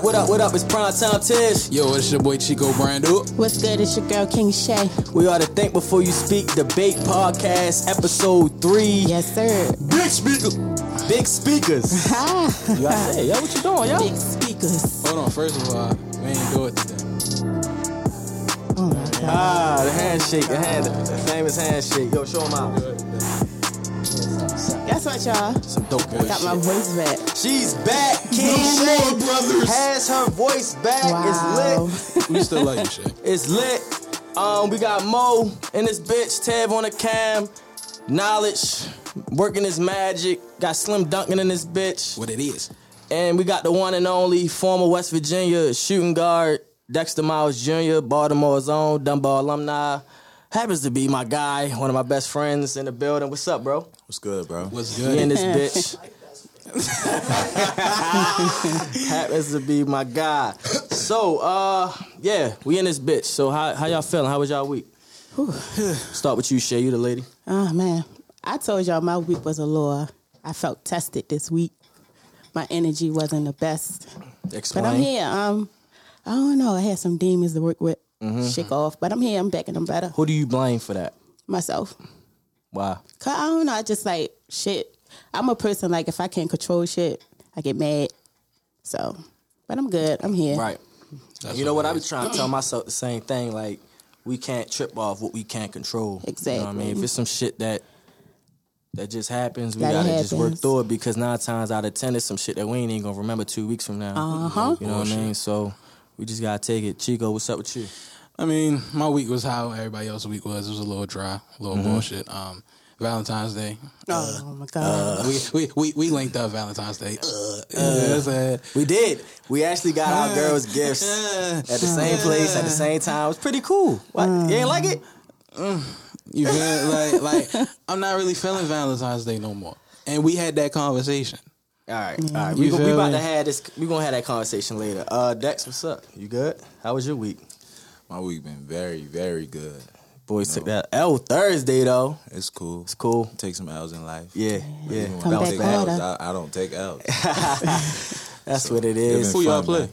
up, what up, what up? It's Prime Time Tish. Yo, it's your boy Chico Brando. What's good? It's your girl King Shay. We are to Think Before You Speak Debate Podcast, Episode 3. Yes, sir. Big speakers. Big speakers. Ha! you gotta say, yo, what you doing, yo? Big speakers. Hold on, first of all, we ain't do it today. Oh my god. Ah, the handshake, the hand, the famous handshake. Yo, show them out. Guess what, y'all? Some dope boy Got my voice back. She's back. King Shay has her voice back. Wow. It's lit. We still like you, Shay. It's lit. Um, we got Mo in this bitch, Tev on the cam, knowledge, working his magic. Got Slim Duncan in this bitch. What it is. And we got the one and only former West Virginia shooting guard, Daxter Miles Jr., Baltimore's own, Dunbar alumni. Happens to be my guy, one of my best friends in the building. What's up, bro? What's good, bro? What's Me and good? this bitch. Happens to be my guy. So, uh, yeah, we in this bitch. So, how how y'all feeling? How was y'all week? Start with you, Shay. You the lady. Oh man. I told y'all my week was a little. I felt tested this week. My energy wasn't the best. Explain. But I'm here. Um, I don't know. I had some demons to work with. Mm-hmm. Shake off. But I'm here. I'm back and I'm better. Who do you blame for that? Myself. Why? Cause I don't know. I just like shit. I'm a person like if I can't control shit, I get mad. So, but I'm good. I'm here. Right. you know what? I be trying to tell myself the same thing. Like, we can't trip off what we can't control. Exactly. You know what I mean? If it's some shit that that just happens, we That gotta just work through it because nine times out of ten, it's some shit that we ain't even gonna remember two weeks from now. Uh-huh. You know what I mean? So we just gotta take it. Chico, what's up with you? I mean, my week was how everybody else's week was. It was a little dry, a little mm-hmm. bullshit. Um, Valentine's Day. Oh uh, my uh, god. we, we we we linked up Valentine's Day. Uh, you know what I'm uh, saying? We did. We actually got our girls gifts at the same place at the same time. It was pretty cool. What? You ain't like it? Mm. You feel like like I'm not really feeling Valentine's Day no more. And we had that conversation. All right, all right. We, You we about to have this. We gonna have that conversation later. Uh, Dex, what's up? You good? How was your week? My week been very, very good. Boys took that L Thursday though. It's cool. It's cool. Take some L's in life. Yeah, yeah. Even when Come I don't back take harder. L's, I, I don't take L's. That's what It's is. been Who y'all play?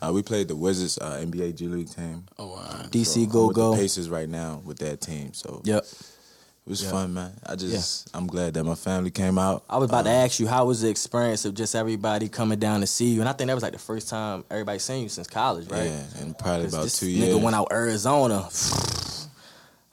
Uh, we played the Wizards uh, NBA G League team. Oh, wow. DC I'm go with go. The Pacers right now with that team. So Yep. It was fun, man. I just I'm glad that my family came out. I was about to Uh, ask you how was the experience of just everybody coming down to see you, and I think that was like the first time everybody seen you since college, right? Yeah, and probably 'Cause about this two nigga went out Arizona.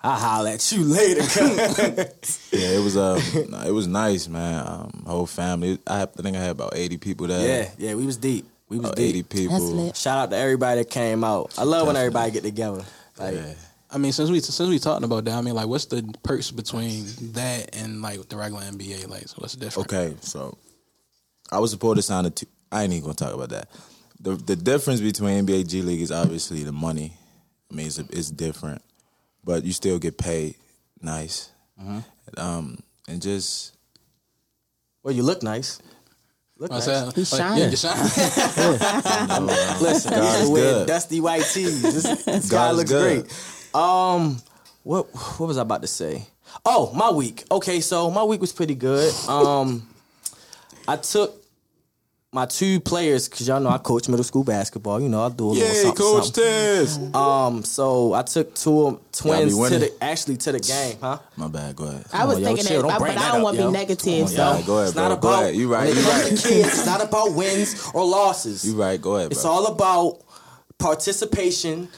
I holler at you later. Yeah, it was uh, it was nice, man. Um, whole family. I, have, I think I had about eighty people there. yeah, yeah. We was deep. We was about deep. eighty people. Shout out to everybody that came out. I love when everybody get together. Like, Yeah. I mean, since we since we talking about that, I mean, like, what's the perks between that and like the regular NBA? Like, so what's the difference? Okay, so I was supposed to sign a. T- I ain't even gonna talk about that. The the difference between NBA G League is obviously the money. I mean, it's it's different, but you still get paid nice. Mm-hmm. Um, and just well, you look nice. Look What's nice. that? He's Like, shining. Yeah, just shine. Listen, God you is just wear good. dusty white tees. This, this God guy looks good. great. Um, what what was I about to say? Oh, my week. Okay, so my week was pretty good. Um, I took my two players because y'all know I coach middle school basketball. You know I do a little Yay, something, Coach something. Tiz. Um, so I took two of 'em- twins to winning? the actually to the game, huh? My bad. Go ahead. I was on, yo, thinking chill. that, Don't but bring I that don't up, want to yo. be negative. Come so on, Yeah, go ahead, It's bro. not Go about ahead. You right. when it You comes right. to kids. It's not about wins or losses. You right. Go ahead, bro. It's all about participation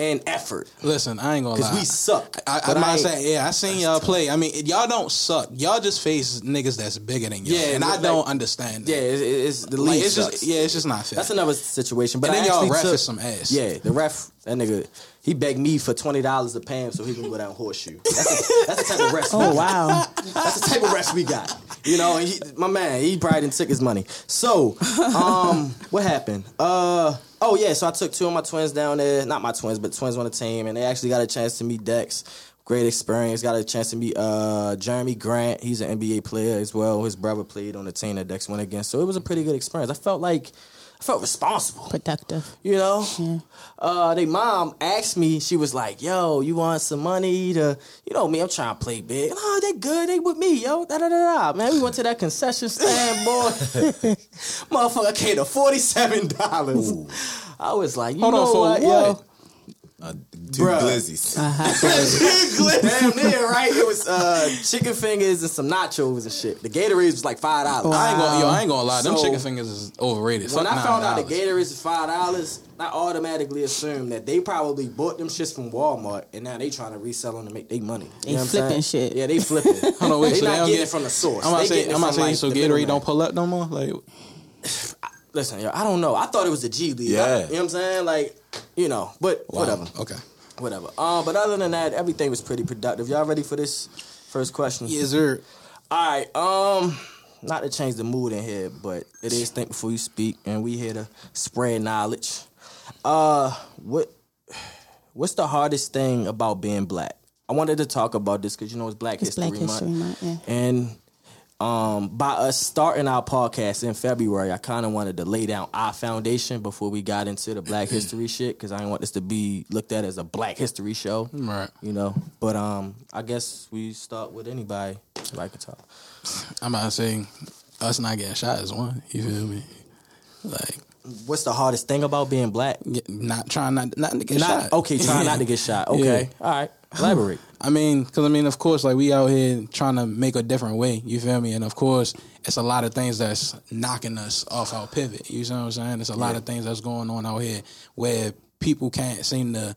and effort. Listen, I ain't gonna lie. Because we suck. I, I not ain't- saying, yeah, I seen y'all play. I mean, y'all don't suck. Y'all just face niggas that's bigger than you. Yeah, and I like- don't understand. That. Yeah, it's, it's the like league it's sucks. just, yeah, it's just not fair. That's another situation. But And then I y'all ref is some ass. Yeah, the ref, that nigga, he begged me for twenty dollars to pay him so he can go down horseshoe. That's, a, that's the type of we Oh wow. That's the type of rest we got. You know, and he, my man, he probably didn't took his money. So, um, what happened? Uh, oh yeah, so I took two of my twins down there. Not my twins, but twins on the team, and they actually got a chance to meet Dex. Great experience. Got a chance to meet uh, Jerami Grant. He's an NBA player as well. His brother played on the team that Dex went against. So it was a pretty good experience. I felt like I felt responsible. Productive. You know, Yeah. uh, they mom asked me. She was like, "Yo, you want some money to, you know me? I'm trying to play big. Oh, they good. They with me, yo. Da da da da. Man, we went to that concession stand, boy. Motherfucker came to forty seven dollars. I was like, you Hold know on, for what, what? yo? Uh, two Bruh. glizzies. Damn near right. It was uh, chicken fingers and some nachos and shit. The Gatorades was like five dollars. I ain't gonna, yo, I ain't gonna lie. Them So- chicken fingers is overrated. So when Fuck I found out the $9. Gatorades is five dollars, I automatically assumed that they probably bought them shits from Walmart and now they trying to resell them to make their money. You They know what I'm flipping shit. Yeah, they flipping. Hold on, wait, they so not they don't getting get it from the source. I'm not saying, to say, I'm about to like, so the Gatorade middleman. don't pull up no more. Like, Listen, yo, I don't know. I thought it was the G League. Yeah. I- you know what I'm saying? Like, you know, but wow. whatever. Okay. Whatever. Um, but other than that, everything was pretty productive. Y'all ready for this first question? Yes, sir. All right. Um, not to change the mood in here, but it is think before you speak, and we here to spread knowledge. Uh, what what's the hardest thing about being black? I wanted to talk about this because you know it's Black It's History Black History Month, Month, yeah. and um, by us starting our podcast in February, I kind of wanted to lay down our foundation before we got into the Black History shit because I didn't want this to be looked at as a Black History show, Right. You know, but um, I guess we start with anybody like to talk. I'm about to say, us not getting shot is one. You feel me? Like, What's the hardest thing about being black? not trying not not to get Not shot. okay, trying not to get shot. Okay, all right, elaborate. I mean, because I mean, of course, like we out here trying to make a different way. You feel me? And of course, it's a lot of things that's knocking us off our pivot. You know what I'm saying? It's a lot of things that's going on out here where people can't seem to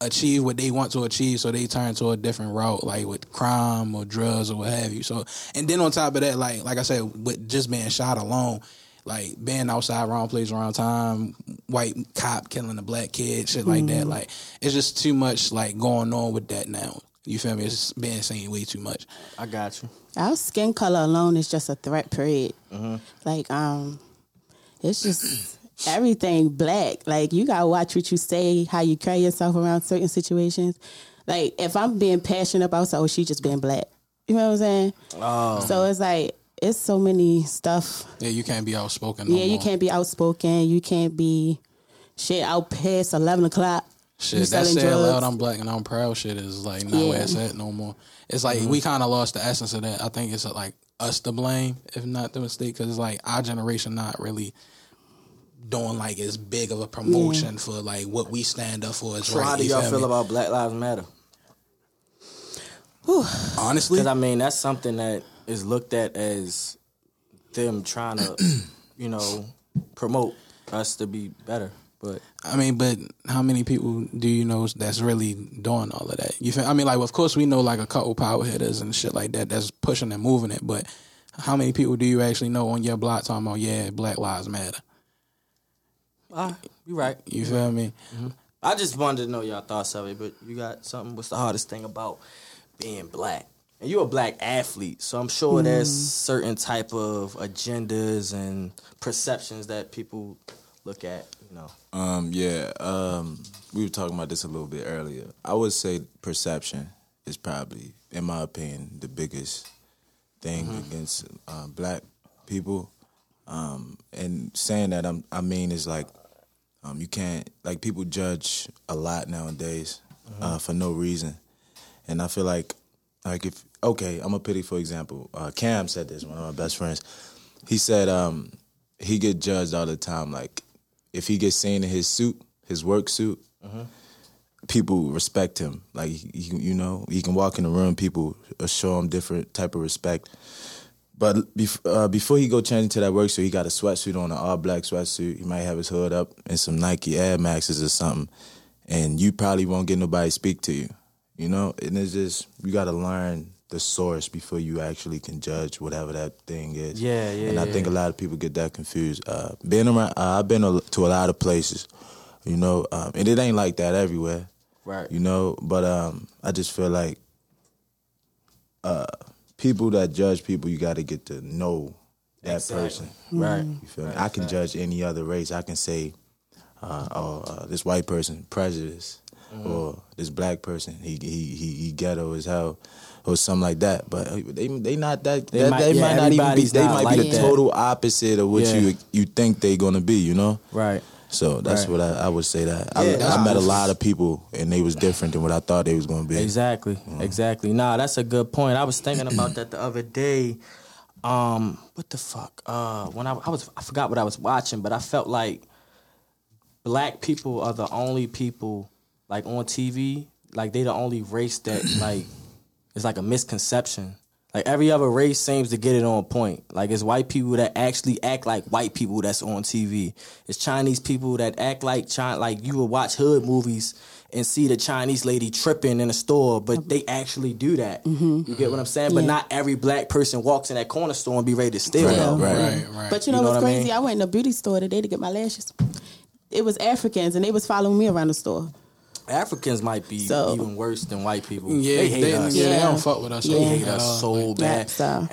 achieve what they want to achieve, so they turn to a different route, like with crime or drugs or what have you. So, and then on top of that, like like I said, with just being shot alone. Like being outside, wrong place, wrong time, white cop killing a black kid, shit like that. Like it's just too much like going on with that now. You feel me? It's being seen way too much. I got you. Our skin color alone is just a threat period. Mm-hmm. Like, um, it's just everything black. Like, you gotta watch what you say, how you carry yourself around certain situations. Like, if I'm being passionate about something, oh, she just being black. You know what I'm saying? Oh, So it's like it's so many stuff. Yeah, you can't be outspoken. No yeah, you more. can't be outspoken. You can't be shit out past eleven o'clock. Shit, You that selling said loud. I'm black and I'm proud. Shit is like not Yeah. where it's at no more. It's like mm-hmm. we kind of lost the essence of that. I think it's like us to blame, if not the mistake, because it's like our generation not really doing like as big of a promotion for like what we stand up for. As so right. how do you y'all feel feel me? about Black Lives Matter? honestly? Because I mean, that's something that is looked at as them trying to, you know, promote us to be better. But I mean, but how many people do you know that's really doing all of that? You feel? I mean, like, of course, we know like a couple power hitters and shit like that that's pushing and moving it, but how many people do you actually know on your block talking about yeah, Black Lives Matter? ah, you're right. You feel me? I just wanted to know y'all thoughts of it. But you got something? What's the hardest thing about being black? And you're a black athlete, so I'm sure there's certain type of agendas and perceptions that people look at. You know, Um, yeah. Um, we were talking about this a little bit earlier. I would say perception is probably, in my opinion, the biggest thing against uh, black people. Um, and saying that, I'm, I mean, is like um, you can't like people judge a lot nowadays uh, for no reason, and I feel like like if okay, I'm a pity for example. Uh, Cam said this, one of my best friends. He said um, he get judged all the time. Like if he gets seen in his suit, his work suit, people respect him. Like he, he- you know, he can walk in the room, people uh, show him different type of respect. But uh, before he go change into that work suit, he got a sweatsuit on, an all black sweatsuit. He might have his hood up and some Nike Air Maxes or something, and you probably won't get nobody speak to you. You know, and it's just you got to learn the source before you actually can judge whatever that thing is. Yeah, yeah, And I yeah, think a lot of people get that confused. Uh, being around, uh, I've been a- to a lot of places, you know, um, and it ain't like that everywhere right? you know. But um, I just feel like uh, people that judge people, you got to get to know that Exactly. person. Right. You feel me? I can judge any other race. I can say, uh, oh, uh, this white person prejudice. or this black person he he he, he ghetto as hell or something like that. But they they not that they, might- they yeah, might not even be they might be the that. total opposite of what Yeah. you you think they're gonna be. You know. Right. So that's Right. what I, I would say that Yeah, I, I met a lot of people and they was different than what I thought they was gonna be. Exactly. Exactly. Nah, that's a good point. I was thinking about that the other day. Um, what the fuck? Uh, when I, I was, I forgot what I was watching, but I felt like black people are the only people like on TV, like they the only race that like it's like a misconception. Like every other race seems to get it on point. Like it's white people that actually act like white people that's on TV. It's Chinese people that act like China. Like you would watch hood movies and see the Chinese lady tripping in a store, but they actually do that. Mm-hmm. You get what I'm saying? But not every black person walks in that corner store and be ready to steal. Right, though. right. Right, right. But you know You know what's what I crazy? mean? I went in a beauty store today to get my lashes. It was Africans and they was following me around the store. Africans might be So- even worse than white people. yeah, they hate they, us. yeah, they don't fuck with us. Yeah. They at hate us so Like, bad. Yeah, so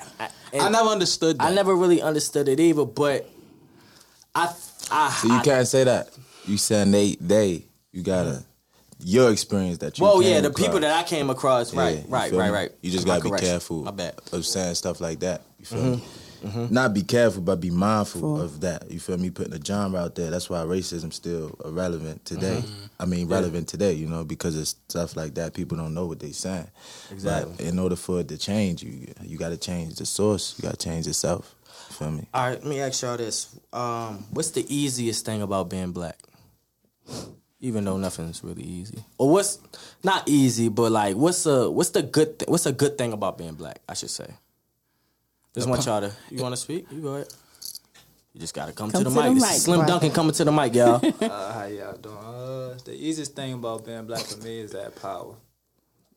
And I never understood that. I never really understood it either, but I, I, So you I- can't say that. You saying they they you gotta your experience that you. Well, came yeah, the across. people that I came across, right, you right, right, me? right. You just gotta be correction. careful My bad. of saying stuff like that. You feel mm-hmm. me? Mm-hmm. Not be careful, but be mindful Cool. of that. You feel me? Putting a genre out there. That's why racism still relevant today. Mm-hmm. I mean, relevant today. You know, because it's stuff like that. People don't know what they saying. Exactly. But in order for it to change, you you got to change the source. You got to change yourself. You feel me? All right, let me ask y'all this: um, What's the easiest thing about being black? Even though nothing's really easy, or what's not easy, but like, what's a what's the good th- what's a good thing about being black? I should say. Just want y'all to. You want to speak? You go ahead. You just gotta come, Come to the to the mic. This is mic, Slim bro. Duncan coming to the mic, y'all. Uh, how y'all doing? Uh, the easiest thing about being black for me is that power.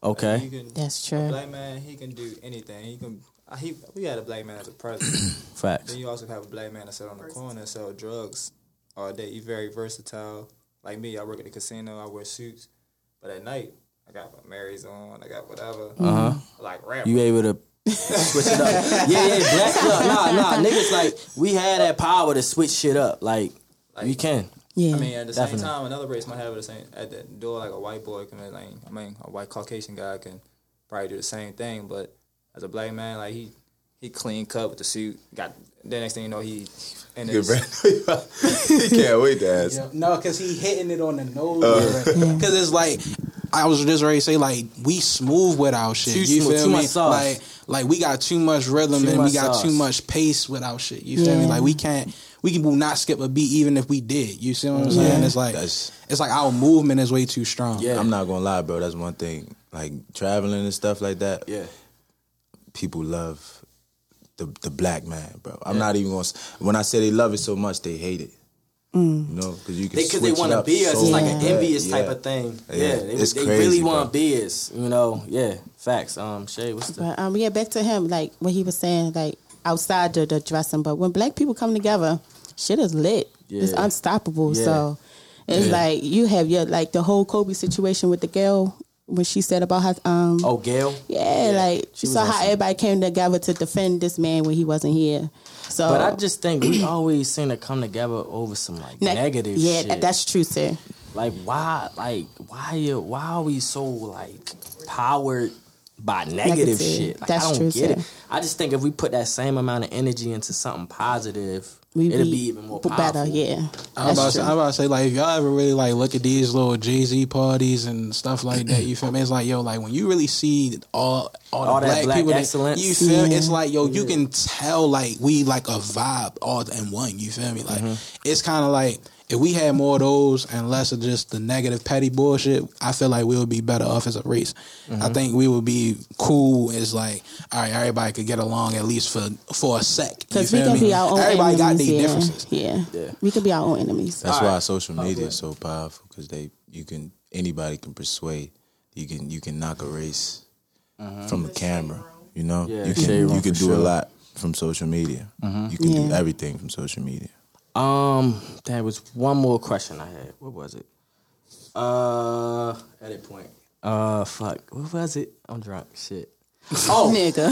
You Okay. can, That's A true. black man, he can do anything. He can. uh, He, we had a black man as a president. Facts. then you also have a black man that sit on the corner and sell drugs all day. He's very versatile. Like me, I work at the casino. I wear suits, but at night I got my Marys on. I got whatever. Uh huh. Like rap. You able to switch it up? yeah, yeah. Black, yeah, nah, nah. Niggas like we had that power to switch shit up. Like, like we can. Yeah. I mean, at the Definitely. same time, another race might have it the same at the door. Like a white boy can, like, I mean, a white Caucasian guy can probably do the same thing. But as a black man, like he he clean cut with the suit. Got the next thing you know, he and he can't wait to ask. Yeah, no, because he hitting it on the nose. Uh. Because it's like I was just ready to say, like we smooth with our shit. Too you smooth, feel too me? much sauce. Like, like we got too much rhythm Too and much we got sauce. too much pace with our shit. You feel me? Like we can't, we can will not skip a beat even if we did. You see what I'm saying? It's like That's- it's like our movement is way too strong. Yeah. I'm not gonna lie, bro. That's one thing. Like traveling and stuff like that. Yeah. people love the the black man, bro. I'm not even gonna. s- When I say they love it so much, they hate it. Mm. You know, because you can Because they, switch it want to up be us. so It's like an envious Yeah. type of thing. Yeah, Yeah, they, it's they crazy, really want to be us. You know, yeah, facts. Um, Shay, what's the But um, yeah, back to him, like what he was saying, like outside the, the dressing. But when black people come together, shit is lit. It's unstoppable. Yeah. So it's Yeah. like you have your like the whole Kobe situation with the girl when she said about her um Oh, Gayle. yeah, like she saw how everybody came together to defend this man when he wasn't here. So But I just think we always seem to come together over some like ne- negative Yeah, shit. that's true, sir. like why like why you why are we so like powered by negative, Negative. shit like, That's i don't true, get it i just think if we put that same amount of energy into something positive We it'll be even more powerful better. Yeah, I'm about, to say. I'm about to say, like, if y'all ever really like look at these little Jay Z parties and stuff like that, you feel me? It's like, yo, like when you really see all all, the All that black, black people, that- excellence. you feel? Yeah. It's like, yo, you can tell like we like a vibe all in one. You feel me? Like Mm-hmm. it's kind of like if we had more of those and less of just the negative petty bullshit, I feel like we would be better off as a race. Mm-hmm. I think we would be cool. As like, all right, everybody could get along at least for for a sec. Because we feel can me? be our own Everybody got enemies. their yeah. differences. Yeah. Yeah. we could be our own enemies. That's All why right. social media is so powerful because they you can anybody can persuade. You can you can knock a race from a camera. You know, Yeah, you can you can do sure. a lot from social media. You can do everything from social media. Um there was one more question i had what was it uh edit point uh fuck what was it i'm drunk shit oh Nigga.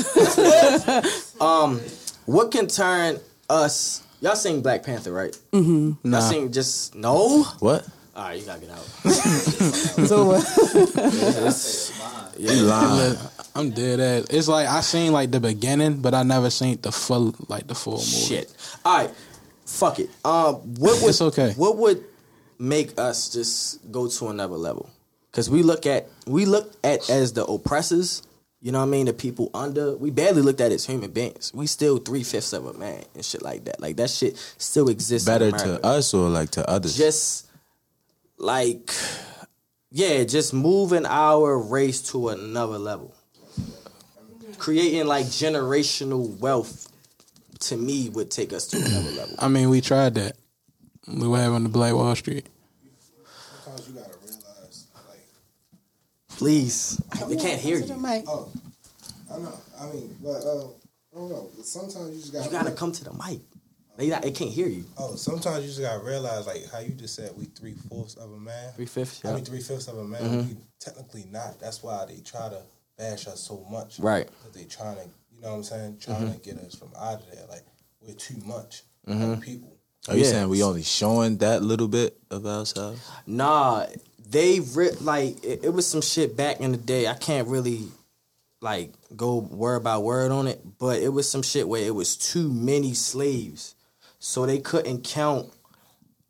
Um, what can turn us y'all sing black panther right mm-hmm y'all sing just no What? All right, you gotta get out. So what? You lying. I'm dead ass. It's like I seen like the beginning, but I never seen the full like the full movie. Shit. All right, fuck it. Um, what would It's okay. What would make us just go to another level? Because we look at we look at as the oppressors. You know what I mean? The people under. We barely looked at as human beings. We still three fifths of a man and shit like that. Like that shit still exists. Better to us or like to others? just like yeah, just moving our race to another level. Creating like generational wealth to me would take us to another level. I mean, we tried that. We were having the Black Wall Street. Sometimes you gotta realize, like, Please. They can't hear you. Mike. oh, I know. I mean, but uh, I don't know. But sometimes you just gotta. You gotta come to the mic. They not, they can't hear you. Oh, sometimes you just gotta realize, like how you just said, we three fourths of a man. Three fifths, I yeah. mean, three fifths of a man. We technically not. That's why they try to bash us so much. Right. Because they trying to, you know what I'm saying, trying to mm-hmm. get us from out of there. Like we're too much like, mm-hmm. people. Are you Yeah. saying we only showing that little bit of ourselves? Nah, they re- like it, it was some shit back in the day. I can't really like go word by word on it, but it was some shit where it was too many slaves, so they couldn't count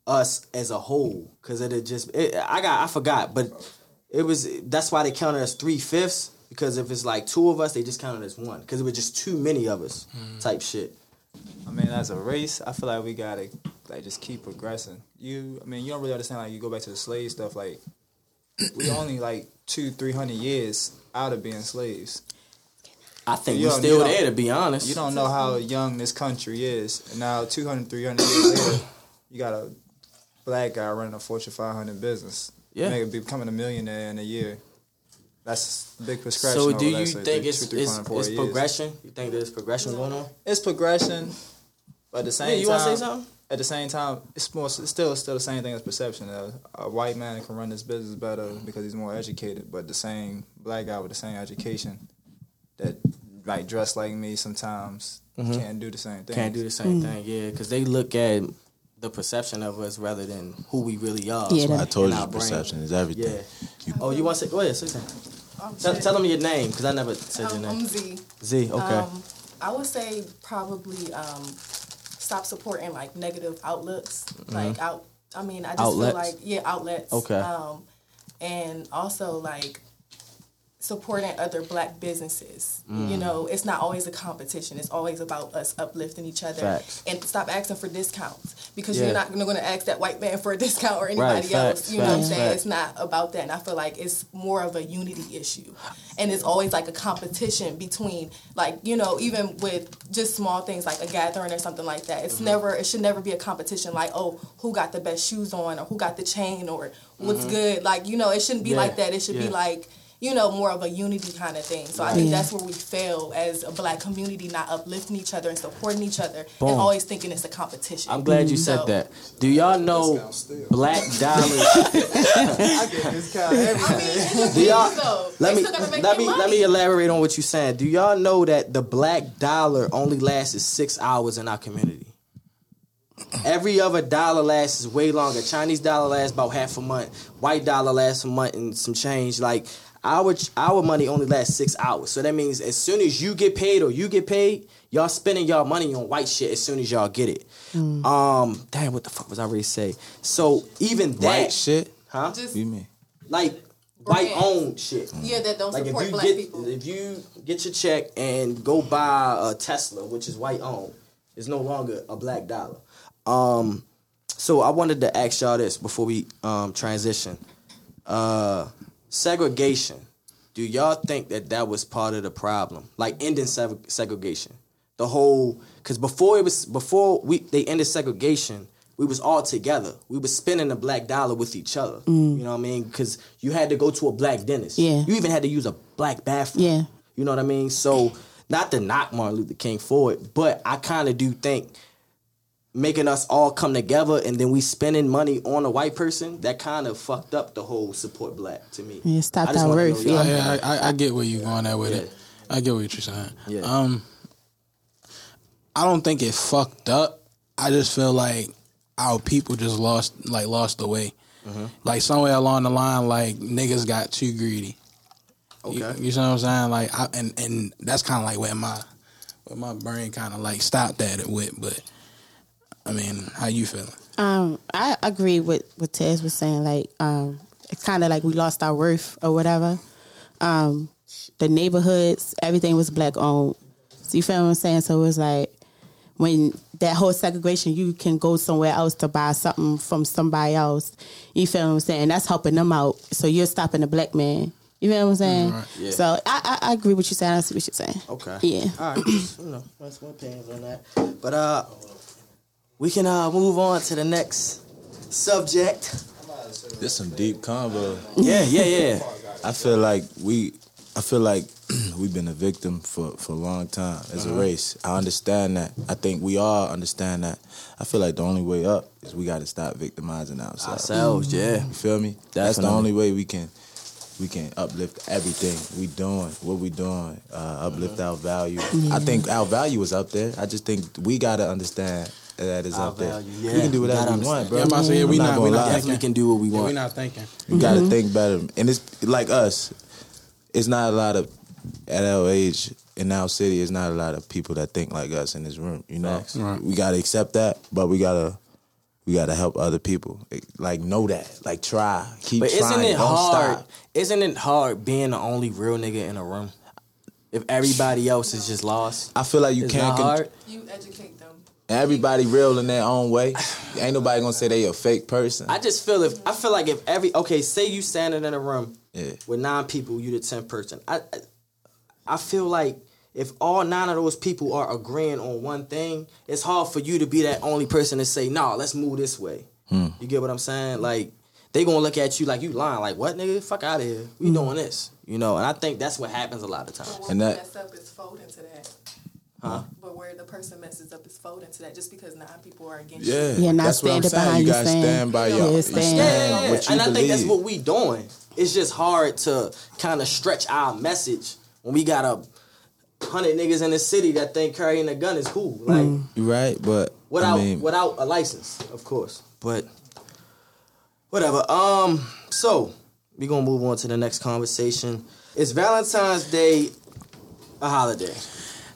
us as a whole because it had just. It, I got I forgot, but it was that's why they counted us three fifths because if it's like two of us, they just counted as one because it was just too many of us hmm. type shit. I mean, as a race, I feel like we gotta like just keep progressing. You, I mean, you don't really understand. Like, you go back to the slave stuff. Like, we only like two, three hundred years out of being slaves. I think You we're still there to be honest. You don't know how young this country is, and now 200, 300 years later, you got a black guy running a Fortune 500 business. Yeah. Make, becoming a millionaire in a year. That's a big prescription. So over, do you let's think three- it's two, three it's, it's progression? You think there's progression going on? It's progression, but at the same Yeah, you time, wanna say something? At the same time, it's more it's still still the same thing as perception. A, a white man can run this business better because he's more educated, but the same black guy with the same education that like dress like me sometimes can't do the same thing. Mm-hmm. Can't do the same thing, yeah, because they look at the perception of us rather than who we really are. Yeah, So I told you our brain. perception is everything. Yeah. You- Oh, you want to say? Go ahead, say something. Tell, tell them your name because I never said your Um, name. I'm Z. Z. Okay. Um, I would say probably um, stop supporting like negative outlets. Like out, I mean, I just Mm-hmm. Outlets? feel like yeah, outlets. Okay. Um, and also like supporting other black businesses. Mm. You know, it's not always a competition. It's always about us uplifting each other. Facts. And stop asking for discounts because Yeah. you're not going to ask that white man for a discount or anybody facts, else. You know what I'm saying? facts. It's not about that. And I feel like it's more of a unity issue. And it's always like a competition between like, you know, even with just small things like a gathering or something like that. It's never it should never be a competition like, oh, who got the best shoes on or who got the chain or what's good. Like, you know, it shouldn't be Yeah, like that. It should yeah. be like you know, more of a unity kind of thing. So I think that's where we fail as a black community, not uplifting each other and supporting each other, Boom. and always thinking it's a competition. I'm glad you said that. Do y'all know Black Dollar? I mean, it's Do y'all- business, though. let me still gotta make let their me let me elaborate on what you're saying. Do y'all know that the Black Dollar only lasts six hours in our community? Every other dollar lasts way longer. Chinese dollar lasts about half a month. White dollar lasts a month and some change. Like our our money only lasts six hours. So that means as soon as you get paid or you get paid, y'all spending y'all money on white shit as soon as y'all get it. Um, damn, what the fuck was I ready to say? So even that White shit? huh? Just You mean? Like white Brands. owned shit. yeah, that don't Like if support you black get people. if you get your check and go buy a Tesla, which is white owned, it's no longer a black dollar. Um, so I wanted to ask y'all this before we um, transition. Uh, segregation. Do y'all think that that was part of the problem? Like ending seg- segregation, the whole because before it was before we they ended segregation, we was all together. We was spending a black dollar with each other. Mm. You know what I mean? Because you had to go to a black dentist. Yeah. You even had to use a black bathroom. Yeah. You know what I mean? So not to knock Martin Luther King for it, but I kind of do think making us all come together and then we spending money on a white person that kind of fucked up the whole support black to me. Yeah, stop I just that wanna worth, know y'all yeah. I, I, I, I get where you're going at with it. I get what you're saying. Yeah. Um, I don't think it fucked up. I just feel like our people just lost like lost the way. like somewhere along the line, like niggas got too greedy. You, Okay. you see what I'm saying? Like, I, and and that's kind of like where my where my brain kind of like stopped at it with. But I mean, how you feeling? Um, I agree with what Tez was saying. Like, um, it's kind of like we lost our worth or whatever. Um, the neighborhoods, everything was black owned. So you feel what I'm saying? So it was like when that whole segregation, you can go somewhere else to buy something from somebody else. You feel what I'm saying? That's helping them out. So you're stopping the black man. You feel what I'm saying? Yeah. So I, I, I agree with you saying. I see what you're saying. Okay. Yeah. All right. you know, that's my opinions on that. But uh, we can uh move on to the next subject. This some deep convo. Yeah, yeah, yeah. I feel like we, I feel like we've been a victim for, for a long time as Uh-huh. a race. I understand that. I think we all understand that. I feel like the only way up is we got to stop victimizing ourselves. Ourselves, yeah. You feel me? That's the only way we can we can uplift everything we doing, what we doing, uh, uplift our value. I think our value is up there. I just think we gotta understand that it's Our up there. value, We can do We whatever gotta we want, bro. Yeah, I'm about to say, yeah, we I'm not- we gonna not lie. Definitely can do what we Yeah, want. we not thinking. You gotta mm-hmm. think better. And it's like us. It's not a lot of at our age in our city. It's not a lot of people that think like us in this room. You know, Right. we gotta accept that, but we gotta we gotta help other people. Like know that. Like try. Keep But isn't it Don't hard? stop. Isn't it hard being the only real nigga in a room? If everybody else is just lost, I feel like you it's can't. not con- hard. You educate them. Everybody real in their own way. Ain't nobody gonna say they a fake person. I just feel if I feel like if every okay, say you standing in a room Yeah. with nine people, you the tenth person. I I- I feel like if all nine of those people are agreeing on one thing, it's hard for you to be that only person to say, "Nah, let's move this way." Hmm. You get what I'm saying? Like they gonna look at you like you lying. Like what, nigga? Fuck out of here. We hmm. doing this, you know? And I think that's what happens a lot of times. But And what that- mess up is folding to that. Huh? But where the person messes up is folding to that just because nine people are against Yeah, you. Yeah, not that's what I'm standing saying. behind you your gotta stand. stand by your yeah, you stand. Yeah, yeah, yeah. you and I think that's what we doing. It's just hard to kind of stretch our message when we got a hundred niggas in the city that think carrying a gun is cool. Like You right, but without I mean, without a license, of course. But whatever. Um. So we gonna move on to the next conversation. Is Valentine's Day a holiday?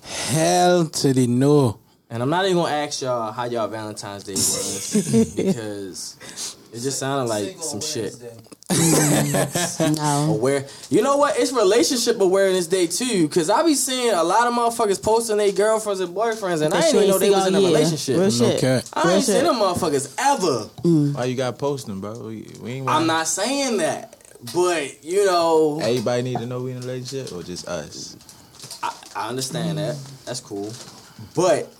Hell to the no. And I'm not even gonna ask y'all how y'all Valentine's Day was because it just sounded like some shit. No. Aware, you know what? It's relationship awareness day too, cause I be seeing a lot of motherfuckers posting their girlfriends and boyfriends, and I That didn't even know they see was in a year. relationship. Real shit. Okay. I Real ain't seen shit. them motherfuckers ever. Mm. why you got posting, bro? We, we ain't I'm not saying that, but you know, Everybody need to know we in a relationship, or just us? I, I understand that. That's cool, but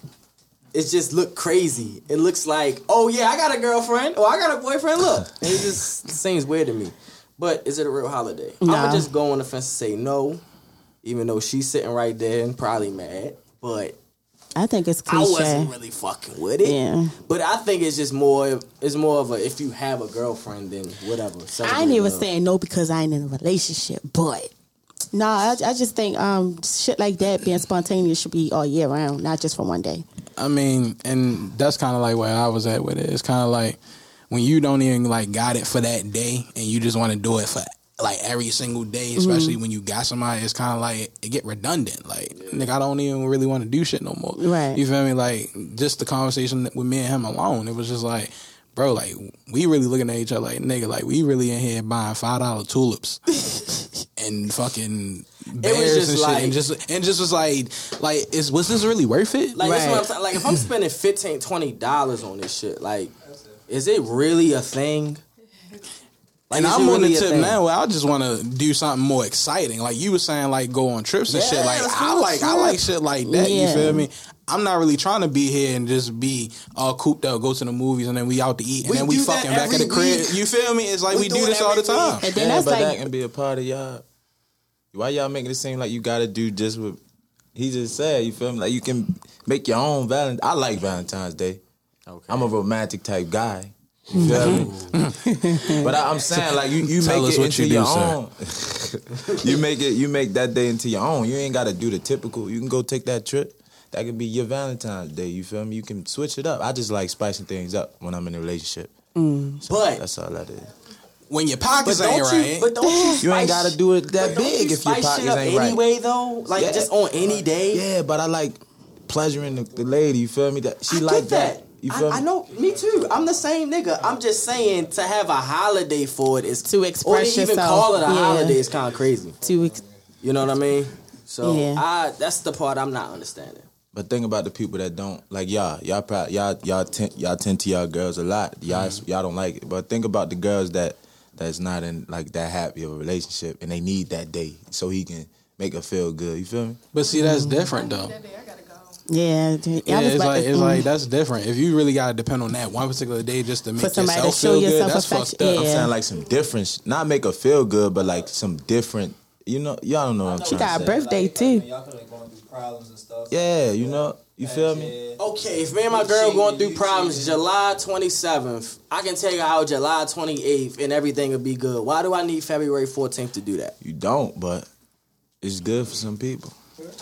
it just looked crazy. It looks like, oh yeah, I got a girlfriend, Oh, I got a boyfriend. Look, it just seems weird to me. But is it a real holiday? I'm gonna just go on the fence and say no, even though she's sitting right there and probably mad. But I think it's I cliche. wasn't really fucking with it. Yeah. But I think it's just more. It's more of a if you have a girlfriend, then whatever. I ain't even love. saying no because I ain't in a relationship, but no, I, I just think um shit like that being spontaneous should be all year round, not just for one day. I mean, and that's kind of like where I was at with it. It's kind of like when you don't even like got it for that day, and you just want to do it for like every single day, especially when you got somebody. It's kind of like it get redundant. Like, nigga, I don't even really want to do shit no more. Right. You feel me? Like just the conversation with me and him alone, it was just like. Bro, like we really looking at each other like nigga, like we really in here buying five dollar tulips and fucking bears and shit, like- and just and just was like, like is was this really worth it? Like that's what I'm Right. saying. Like if I'm spending 15 20 dollars on this shit, like is it really a thing? Like, And I'm on really the tip now where I just want to do something more exciting. Like you were saying, like go on trips and Yeah, shit. Like I like I like shit like that. You Yeah. feel me? I'm not really trying to be here and just be all cooped up, go to the movies, and then we out to eat, and We then we fucking back at the crib. week. You feel me? It's like We we, do do this all the time. week. And then yeah, that's but like that can be a part of y'all. Why y'all making it seem like you gotta do just what he just said? You feel me? Like you can make your own Valentine. I like Valentine's Day. Okay. I'm a romantic type guy. You mm-hmm. feel me? Mm-hmm. but I, I'm saying like you, you Tell make it what into you do, your sir. own. you make it you make that day into your own. You ain't gotta do the typical. You can go take that trip. That could be your Valentine's Day. You feel me? You can switch it up. I just like spicing things up when I'm in a relationship. Mm. But That's all that is. When your but pockets ain't don't you? right, But don't you? You ain't gotta do it that big you if your spice pockets shit up ain't right. anyway, though. Like Yeah. just on any day. Yeah, but I like pleasuring the, the lady. You feel me? That she I like get that. You feel I, me? I know, me too. I'm the same nigga. I'm just saying to have a holiday for it is To or express to even yourself, call it a yeah. holiday is kind of crazy. To ex- You know what I mean? So Yeah. I that's the part I'm not understanding. But think about the people that don't like y'all. Y'all proud. Y'all y'all tend, y'all tend to y'all girls a lot. Y'all Mm-hmm. y'all don't like it. But think about the girls that that's not in like that happy of a relationship and they need that day so he can make her feel good. You feel me? but see that's different though. That day I gotta go. yeah, I Yeah, was it's about like to- it's like mm. that's different. If you really gotta depend on that one particular day just to make somebody to yourself show feel good, yourself that's affection- fucked up. yeah. I'm saying like some different, not make her feel good, but like some different. You know, y'all don't know what I'm She got a birthday Like, too. when y'all could have going through problems and stuff. Yeah, you know, you feel me? Okay, if me and my girl going through problems July 27th, I can take her out July 28th and everything will be good. Why do I need February 14th to do that? You don't, but it's good for some people.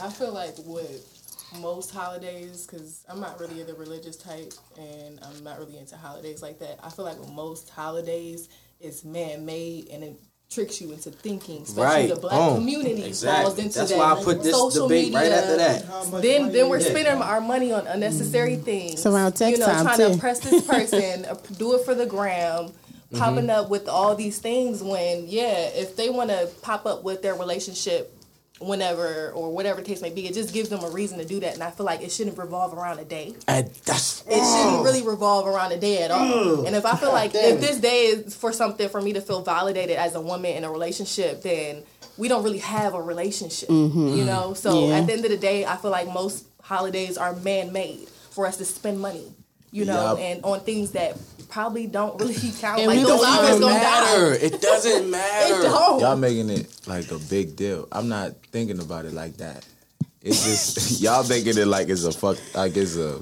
I feel like with most holidays, because I'm not really the religious type and I'm not really into holidays like that. I feel like with most holidays, it's man made and it tricks you into thinking, especially Right. the black Boom. community falls into That's that. why I put this social debate media. right after that. Then, then we're spending our money on unnecessary things. It's around text you know, time, trying too. to press this person, uh, do it for the gram, popping up with all these things. When yeah, if they want to pop up with their relationship whenever or whatever the case may be, it just gives them a reason to do that. And I feel like it shouldn't revolve around a day. And that's It shouldn't really revolve around a day at all. And if I feel like if this day is for something for me to feel validated as a woman in a relationship, then we don't really have a relationship. You know? So Yeah. at the end of the day, I feel like most holidays are man made for us to spend money. You know, Yup. and on things that probably don't really count. And like, we don't hours even don't matter. die. It doesn't It matter. don't. Y'all making it like a big deal. I'm not thinking about it like that. It's just y'all making it like it's a fuck, like it's a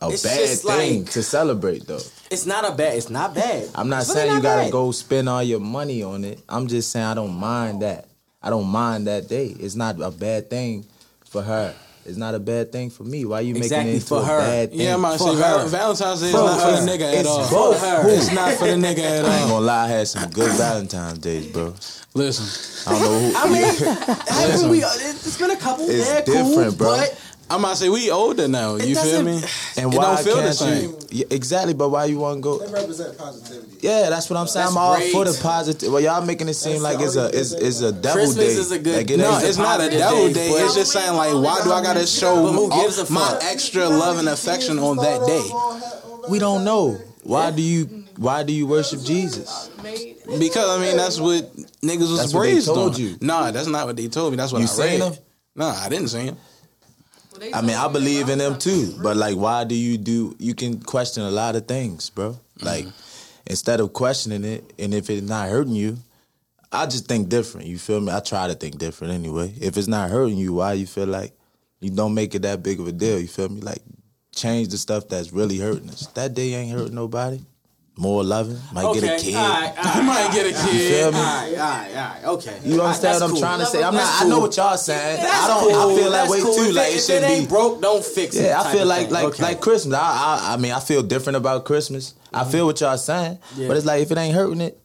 a It's bad thing like- to celebrate though. It's not a bad. It's not bad. I'm not It's really saying you gotta bad. go spend all your money on it. I'm just saying I don't mind that. I don't mind that day. It's not a bad thing for her. It's not a bad thing for me. Why you making Exactly, it into for a her. bad thing? Yeah, I'm about to For say her. Valentine's Day is For not for the nigga at It's all. both. her. It's not for the nigga at all. I ain't all. gonna lie, I had some good Valentine's days, bro. Listen, I don't know who. I mean, haven't we, uh, it's been a couple. It's yeah, different, cool, bro. But I'm about to say we older now. You feel me? and it why don't feel the can't same. you? Yeah, exactly, but why you want to go? They represent positivity. Yeah, that's what I'm saying. That's I'm all great. for the positive. Well, y'all making it seem That's like it's a it's, it's a good devil Christmas day. is a good- Like, it No, ain't- it's not a positive devil day, day. It's just saying like, why do I gotta show But who gives a my extra love and affection on that day? we don't know. Why do you Why do you worship Jesus? Because I mean, that's what niggas was That's what they raised told on. you. Nah, that's not what they told me. That's what You I seen read. them? Nah, I didn't see him. I mean, I believe in them too, but like, why do you do? You can question a lot of things, bro. Mm-hmm. Like, instead of questioning it, and if it's not hurting you, I just think different. You feel me? I try to think different anyway. If it's not hurting you, why you feel like you don't make it that big of a deal? You feel me? Like, change the stuff that's really hurting us. That day ain't hurting nobody. More loving, might okay, get a kid. all right, all You might get a kid. All right, all right, all right, okay. You understand what I'm cool. trying to say? I'm not. That's I know what y'all saying. That's I don't. I feel that That's way cool. too. If like it, it should ain't be. broke, don't fix it. Yeah, I feel like like Okay. like Christmas. I, I I mean I feel different about Christmas. I mm-hmm. feel what y'all saying, Yeah. but it's like if it ain't hurting it,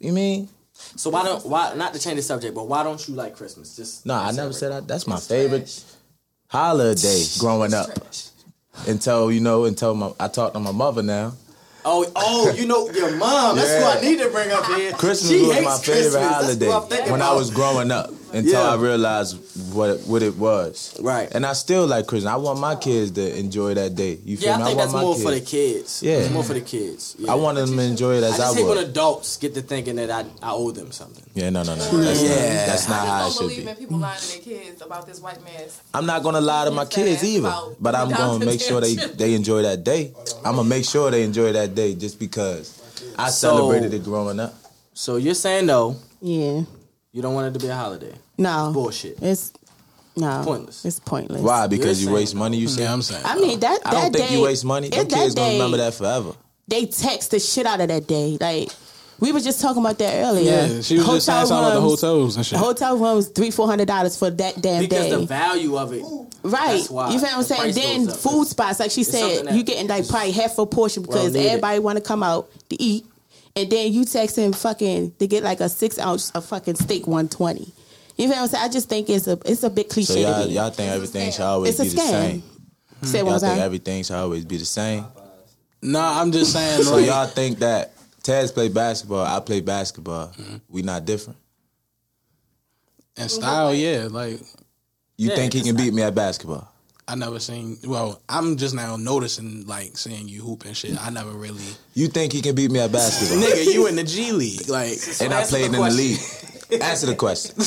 you mean? So why don't why not to change the subject, but why don't you like Christmas? Just No, I never said that. That's my It's favorite trash. holiday growing It's up. trash. Until you know, until my I talked to my mother now. Oh, oh, you know your mom. That's Yeah. what I need to bring up here. Christmas She was my favorite Christmas. Holiday when I was growing up. Until Yeah. I realized what what it was. Right. And I still like Christmas. I want my kids to enjoy that day. You feel Yeah, I me? think want that's my more kids. for the kids. Yeah. it's more for the kids. Yeah. I want them to enjoy it I as I, just hate when adults get to thinking that I, I owe them something. Yeah, no, no, no. That's Yeah. not, that's not how I it just don't should believe be. in people lying to their kids about this white man's. I'm not gonna lie to my kids either, but I'm gonna make sure they they enjoy that day. I'm gonna make sure they enjoy that day just because I So- celebrated it growing up. So you're saying though. Yeah. You don't want it to be a holiday. No. Bullshit. It's no. Pointless. It's pointless. Why? Because you saying- waste money. You say Yeah, I'm saying. I mean that. I don't that think you waste money. it's Them that kids gonna remember that forever. They text the shit out of that day. Like We were just talking about that earlier. Yeah, she was just saying something about the hotels and shit. Hotel rooms three four hundred dollars for that damn Because day. the value of it. Right. That's why you feel what I'm the saying? price Then food spots, like she something said, that you getting like probably half a portion because needed. everybody want to come out to eat, and then you text him fucking to get like a six ounce of fucking steak one twenty. You know what I'm saying? I just think it's a it's a big cliche. So y'all, to me. y'all think everything should always It's a be the scam. same? Hmm. Say Y'all think everything should always be the same? Nah, I'm just saying. So like, y'all think that Taz play basketball, I play basketball, mm-hmm. we not different? in style, yeah. Like You Yeah, think he it's can beat me at basketball? I never seen. Well, I'm just now noticing like seeing you hoop and shit. I never really. You think he can beat me at basketball? Nigga, you in the G League, like. and I played the in the league. Answer the question.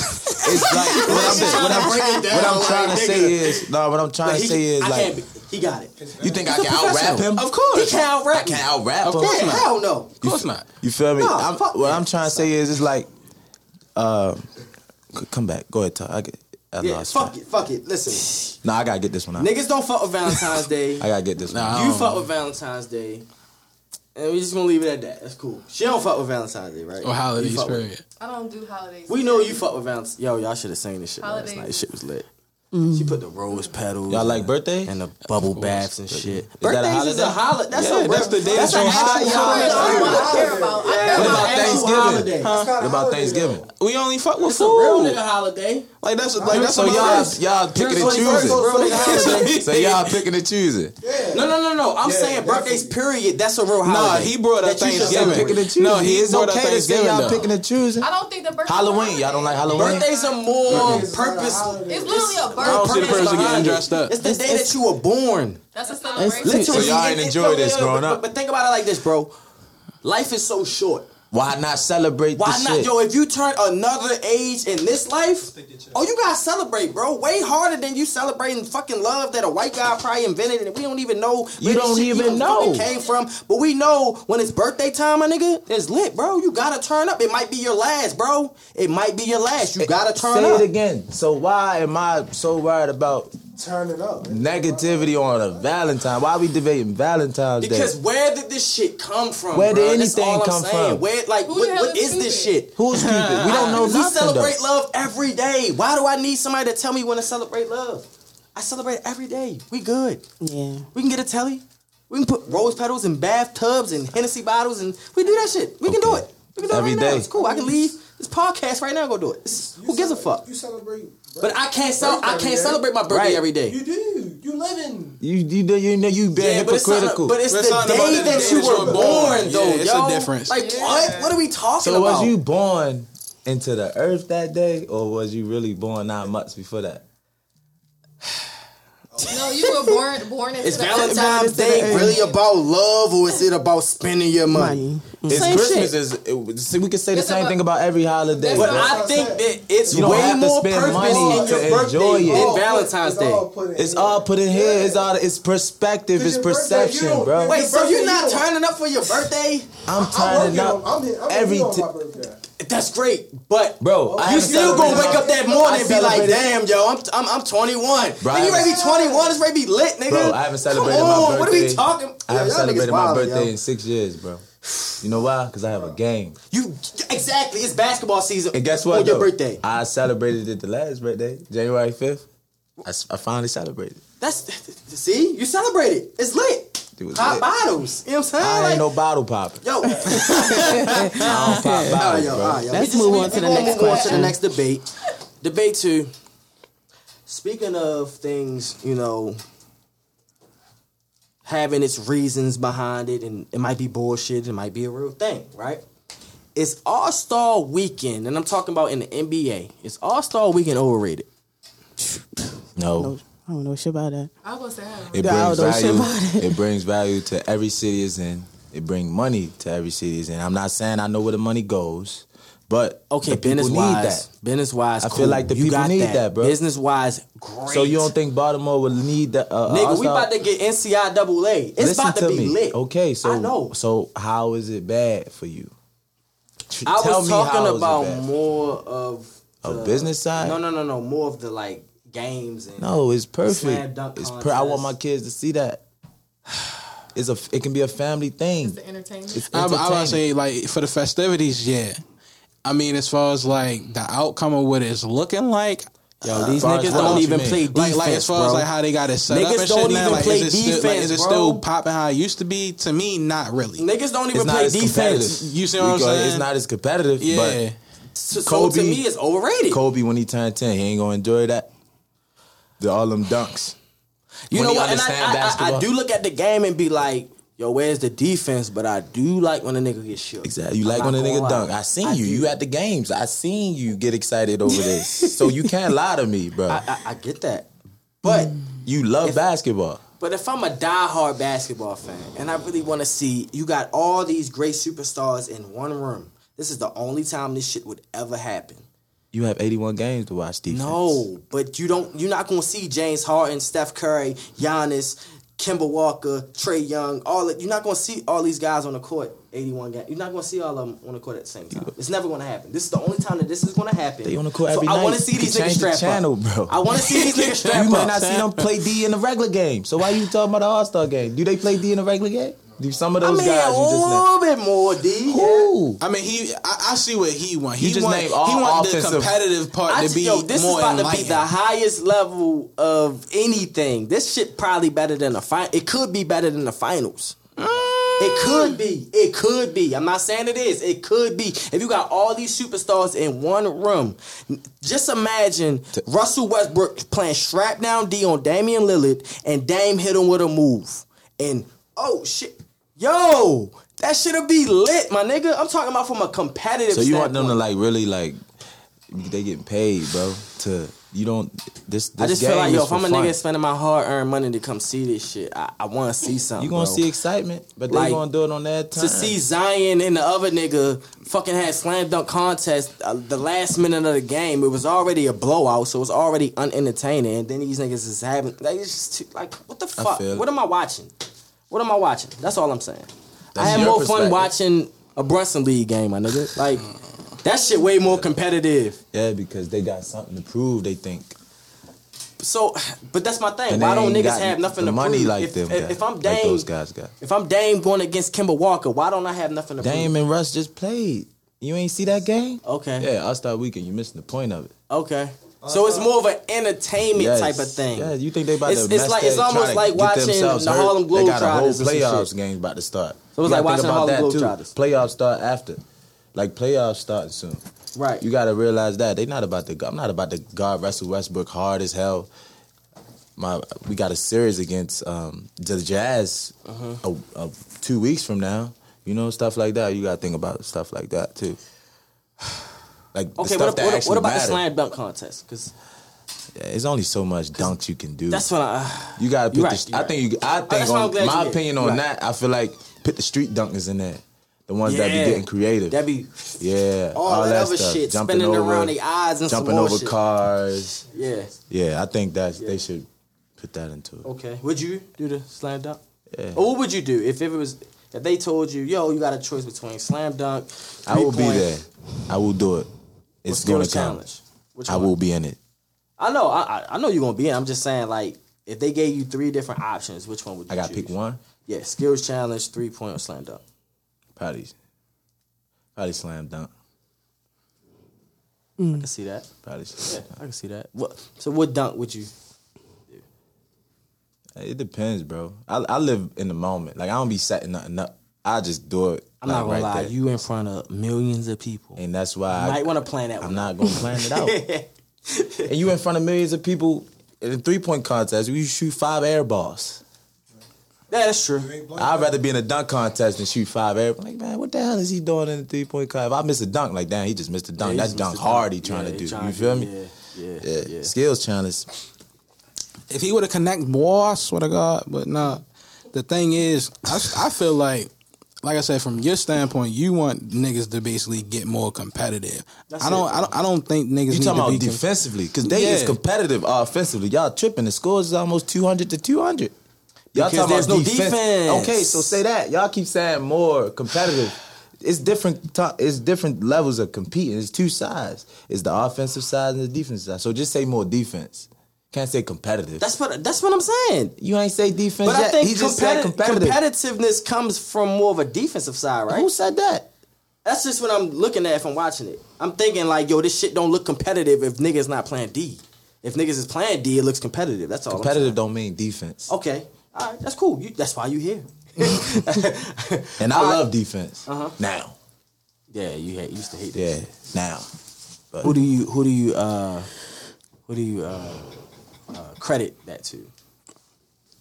It's like what I'm, what I'm, break it down, what I'm like, trying to say is no. What I'm trying Like, to say is I like can't be, he got it. you think I He's a can out rap him? Of course. He can out I rap can out rap him. Of course Yeah, not. hell no. Of course not. You feel me? No, I'm- what. I'm trying to say is, it's like, uh, come back. Go ahead, talk. I get. I Yeah, lost fuck track. it, fuck it. Listen, No, I gotta get this one out. niggas don't fuck with Valentine's Day. I gotta get this one. Nah. You don't- fuck with Valentine's Day. And we just gonna leave it at that. That's cool. She don't fuck with Valentine's Day, right? Or holidays, You fuck with- period. I don't do holidays. We know you fuck with Valentine's. Yo, y'all should have seen this shit Holidays. last night. This shit was lit. Mm-hmm. She put the rose petals. Y'all like birthday? and the bubble baths and shit. that a Birthdays is a holiday? holiday. That's Yeah, a that's the day That's that a you high should- holiday. That's what I care about. I care What about about Thanksgiving? holiday. What about Thanksgiving? We only fuck with It's a real nigga holiday. Like that's like that's So what y'all, y'all. y'all picking and June 21st is a real nigga holiday. choosing. so y'all picking and choosing. No, no, no, no. I'm saying birthdays. Period. That's a real Nah, holiday. he brought up That you should Thanksgiving. Picking and choosing. No, he it's brought up okay Thanksgiving, y'all picking and choosing. I don't think the birthday. Halloween, y'all don't like Halloween? Birthdays are more Birthdays is not a purpose. It's literally a I don't see the birthday. person getting dressed up. It's the It's- day it's- that you were born. That's a It's celebration. too- Literally, So y'all ain't and- and- enjoy this growing up? But think about it like this, bro. Life is so short. Why not celebrate Why not, shit? yo? If you turn another age in this life, oh, you gotta celebrate, bro. Way harder than you celebrating fucking love that a white guy probably invented, and we don't even know. You don't even know. came from. But we know when it's birthday time, my nigga, it's lit, bro. You gotta turn up. It might be your last, bro. It might be your last. You eh, gotta turn Say up. Say it again. So why am I so worried about Turn it up. negativity on a Valentine? Why we debating Valentine's Day? Because where did this shit come from? Where did bro? That's anything all I'm come saying. from? Where, like, what, what is is this shit? Who's stupid? We don't know we nothing. celebrate though. love every day. Why do I need somebody to tell me when to celebrate love? I celebrate every day. We good. Yeah. We can get a telly. We can put rose petals in bathtubs and Hennessy bottles, and we do that shit. We can do it. We can do Every it right now. It's cool. I can leave this podcast right now. and Go do it. It's- who gives a fuck? You celebrate. But I can't cel- I can't celebrate my birthday Right. every day. You do. You living. You you know you know you being Yeah, but it's something, hypocritical. but it's But the it's something about day the that day you that you were were born, born. though, Yeah, it's a yo. difference. Like Yeah. what? What are we talking about? so about? was you born into the earth that day, or was you really born nine months before that? No, you were born born into Is the Valentine's Day really about love, or is it about spending your money? Money. It's Same Christmas. shit. Is it, see, we can say the It's same about- thing about every holiday. That's But I think that it's You don't way have to more spend purpose money in to your enjoy birthday it. than All Valentine's it's Day. put It's here. all put in here. Yeah. It's all it's perspective. It's It's birthday, perception, bro. Wait, so you're not turning up for your birthday? I'm I'm turning up on, I'm, here, I'm every every on t- my birthday. That's great, but Bro, you still gonna wake up that morning and be like, "Damn, yo, I'm I'm, I'm 21." Bro, nigga, you ready to be 21? It's ready to be lit, nigga. Bro, I haven't celebrated Come my on, birthday. What are we talking? I haven't Yo, celebrated my wild, birthday yo. in six years, bro. You know why? Because I have a game. You exactly. It's basketball season. And guess what? On your though? birthday. I celebrated it the last birthday, January fifth. I, s- I finally celebrated. That's see, you celebrated. It's lit. It was Pop lit. bottles. You know what I'm saying? I Like, ain't no bottle popper. Yo, I don't pop all right, bottles, yo, bro. all right, yo. Let's We move we- on to the next question. on to the next debate. Debate two. Speaking of things, you know, having its reasons behind it, and it might be bullshit, it might be a real thing, right? It's All Star Weekend, and I'm talking about in the NBA. It's All Star Weekend overrated. No, I don't know shit about that. I was gonna say I don't it know. I brings don't know shit value. about it. It brings value to every city is in. It brings money to every city is in. I'm not saying I know where the money goes, but Okay, the business need wise, that. business wise, I feel like the you people need that, bro. Business wise, great. So you don't think Baltimore would need that? Uh, Nigga, we All-Star? about to get NCIAA. It's Listen about to, to be me. lit. Okay, so I know. So how is it bad for you? Tr- I tell was me talking is about more of A the- business side? No, no, no, no. More of the like games and No, it's Slam perfect. dunk It's per- I want my kids to see that. It's a it can be a family thing. The entertainment. It's I, I entertainment. would say like for the festivities, yeah. I mean, as far as like the outcome of what it's looking like, Yo, uh, these far as niggas don't even play defense, like as far bro. as like how they got it set up and don't shit now, even like play is it still, like, defense, is it bro. still popping how it used to be? To me, not really. Niggas don't even play defense. You see what I'm saying? It's not as competitive. yeah. But So, so Kobe- to me, it's overrated. Kobe, when he turned ten, he ain't gonna enjoy that. The all them dunks. You When know what? And I, understand I, I, do look at the game and be like, yo, where's the defense? But I do like when a nigga gets shook. Exactly. You I'm like when a nigga dunk. I seen I you. do. You at the games. I seen you get excited over this. so you can't lie to me, bro. I, I, I get that. But you love basketball. but if I'm a diehard basketball fan and I really want to see you got all these great superstars in one room, this is the only time this shit would ever happen. You have 81 games to watch defense. No, but you don't. You're not gonna see James Harden, Steph Curry, Giannis, Kemba Walker, Trae Young. All you're not gonna see all these guys on the court. 81 games. You're not gonna see all of them on the court at the same time. It's never gonna happen. This is the only time that this is gonna happen. They on the court so every I night. want to see these niggas change the channel, up. bro. I want to see these niggas strap You might not see them play D in the regular game. So why are you talking about the All Star game? Do they play D in the regular game? Do some of I those mean, guys a you just named? little bit more, D. Who? I mean, he. I, I see what he want. He You just want. named He all want the competitive part I to just- be yo, this is about to be the highest level of anything. This shit probably better than the final. It could be better than the finals. It could be. It could be. I'm not saying it is. It could be. If you got all these superstars in one room, just imagine Russell Westbrook playing strap down D on Damian Lillard and Dame hit him with a move. And oh shit. Yo, that shit'll be lit, my nigga. I'm talking about from a competitive So you want them to like really like they getting paid, bro. To you don't this. this I just feel like yo, if I'm a fun. nigga spending my hard earned money to come see this shit, I, I want to see something. you gonna bro. see excitement, but they Like, gonna do it on that time. to see Zion and the other nigga fucking had slam dunk contest uh, the last minute of the game. It was already a blowout, so it was already unentertaining. And then these niggas is having like it's just too, like what the fuck? What am I watching? What am I watching? That's all I'm saying. I That's had more fun watching a Brunson League game, my nigga. Like that shit way more competitive. yeah, because they got something to prove. They think. So, but that's my thing. Why don't niggas have nothing to money prove? like if, them. if, if I'm like Dame, those guys got. if I'm Dame going against Kemba Walker, why don't I have nothing to Dame prove? Dame and Russ just played. You ain't see that game? Okay. Yeah, All Star Weekend. You missing the point of it. Okay. So it's more of an entertainment Yes. type of thing. Yeah, you think they about It's- to? it's mess like- it's almost like watching the? Harlem They got a whole Globetrotters playoffs game about to start. So it's You like watching about Harlem. Globetrotters. Playoffs start after, like playoffs starting soon. Right. You got to realize that they not about to. I'm not about to guard Russell Westbrook hard as hell. My we got a series against um, the Jazz Uh-huh. a, a, two weeks from now. You know stuff like that. You got to think about stuff like that too. Like the okay, stuff what, that what, actually what about matter. the slam dunk contest? Because Yeah, it's only so much dunks you can do. that's what I. You gotta put the. right, you I right. think you. I oh, think that's on my opinion on Right. that. I feel like put the street dunkers in there, the ones that Yeah. be getting creative. That be yeah, all, that, other shit, jumping spinning over, around the eyes and jumping over shit. cars. Yeah. Yeah, I think that's they should put that into it. Okay. Would you do the slam dunk? Yeah. Or what would you do if, if it was if they told you, yo, you got a choice between slam dunk, I will be there. I will do it. Or It's going to come. challenge? Which I one? will be in it. I know. I, I I know you're gonna be in. I'm just saying, like, if they gave you three different options, which one would you I got to pick one. Yeah, skills challenge, three point, or slam dunk. Probably, probably slam dunk. I mm. can see that. Probably. Yeah, I can see that. What? So what dunk would you? dunk. It depends, bro. I, I live in the moment. Like I don't be setting nothing up. I just do it. I'm like, not gonna right lie. there. You in front of millions of people. and that's why You I, might want to plan that. I'm one not gonna plan it out. and you in front of millions of people in a three point contest. We shoot five air balls. Yeah, that's true. I'd rather be in a dunk contest than shoot five air. Like man, what the hell is he doing in a three point contest? If I miss a dunk, like damn, he just missed a dunk. Yeah, That's dunk hard. He trying Yeah, to do. trying You feel do- me? Yeah, yeah, Yeah. yeah. Skills challenge. if he would have connect more, I swear to God. But nah, the thing is, I, I feel like, like I said, from your standpoint, you want niggas to basically get more competitive. That's I don't, it. I don't, I don't think niggas You need talking to about be defensively? Because they is Yeah. competitive offensively. Y'all tripping. The scores is almost two hundred to two hundred. Y'all Because talking there's about no defense. Okay, so say that. Y'all keep saying more competitive. It's different. To, it's different levels of competing. It's two sides. It's the offensive side and the defensive side. So just say more defense. Can't say competitive. That's what that's what I'm saying. you ain't say defense But I think he competi- competitive. competitiveness comes from more of a defensive side, right? Who said that? That's just what I'm looking at if I'm watching it. I'm thinking like, yo, this shit don't look competitive if niggas not playing D. If niggas is playing D, it looks competitive. That's all. Competitive don't mean defense. Okay, all right, that's cool. You, that's why you here. And I All right. love defense. Uh-huh. Now. Yeah, you hate, used to hate that. Yeah. shit. Now. But Who do you who do you uh who do you uh, uh credit that to?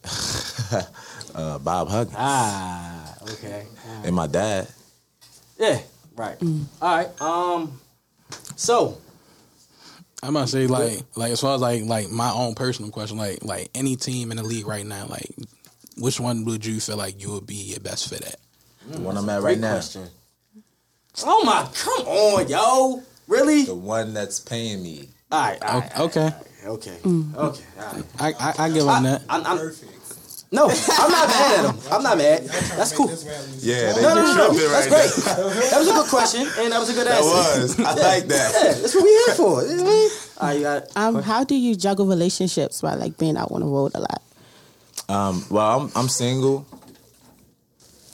uh, Bob Huggins Ah, okay. and my dad. Yeah, right. All right. Um, so I'm gonna say like like as far as like like my own personal question, like like any team in the league right now, like which one would you feel like you would be your best fit at? The one I'm at right now. question. Oh my, come on, yo, really? The one that's paying me. All right, all right, all right, Okay, all right, okay, okay. All right. I I, I give on that. I'm, I'm, Perfect. no, I'm not mad at him. I'm not mad. That's cool. Yeah, they No, no, no, no. tripping That's great. That was a good question, and that was a good That answer. was. I like that. Yeah, that's what we here for. You know what I mean? All right, you got it. Um, how do you juggle relationships while like being out on the road a lot? Um, well, I'm I'm single.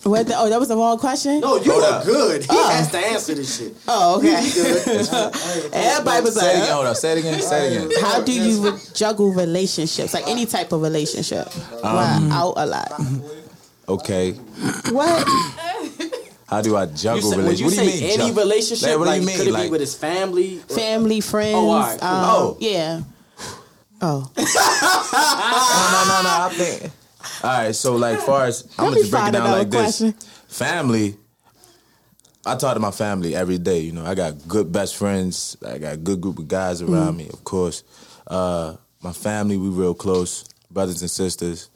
What the, oh, that was the wrong question. No, you Hold are up. good. He has to answer this shit. Oh, okay. Good. Everybody was Say it again. like, Hold up. Say it again. Say it again. how do you re- juggle relationships, like any type of relationship, Um, while out a lot? Okay. What? How do I juggle say, you relationships? What do say you mean? any jug- relationship, Like, what do you mean? could it Like- be with his family? Family, friends. Oh, all right, um, Oh. yeah. Oh, No, no, no, no. I think. All right. So, like, far as I'm gonna just break it down like this. question. Family. I talk to my family every day. You know, I got good best friends. I got a good group of guys around me. Of course, uh, my family we real close, brothers and sisters,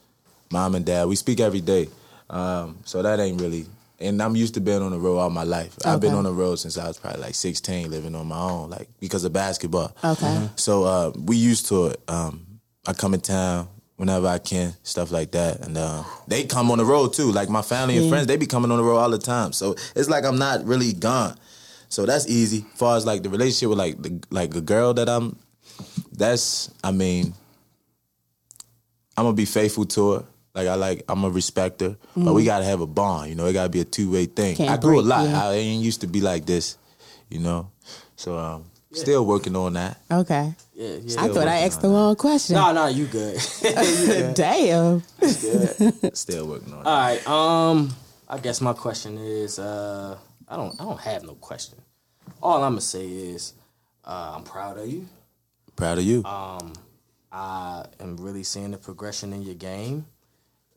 mom and dad. We speak every day. Um, so that ain't really. And I'm used to being on the road all my life. I've been on the road since I was probably like 16, living on my own, like because of basketball. Okay. So uh, we used to it. Um, I come in town whenever I can, stuff like that, and uh, they come on the road too. Like my family and friends, they be coming on the road all the time. So it's like I'm not really gone. So that's easy. As far as like the relationship with like the like a girl that I'm, that's I mean, I'm gonna be faithful to her. Like I like, I'm a respect her, but we gotta have a bond. You know, it gotta be a two way thing. Can't I grew a lot. yeah. I ain't used to be like this, you know. So um, still working on that. Okay. Yeah, yeah. I Still thought I working asked on the wrong question. No, no, you good. You good. Damn. Still working on All that. right. Um, I guess my question is, uh, I don't, I don't have no question. All I'm gonna say is, uh, I'm proud of you. Proud of you. Um, I am really seeing the progression in your game,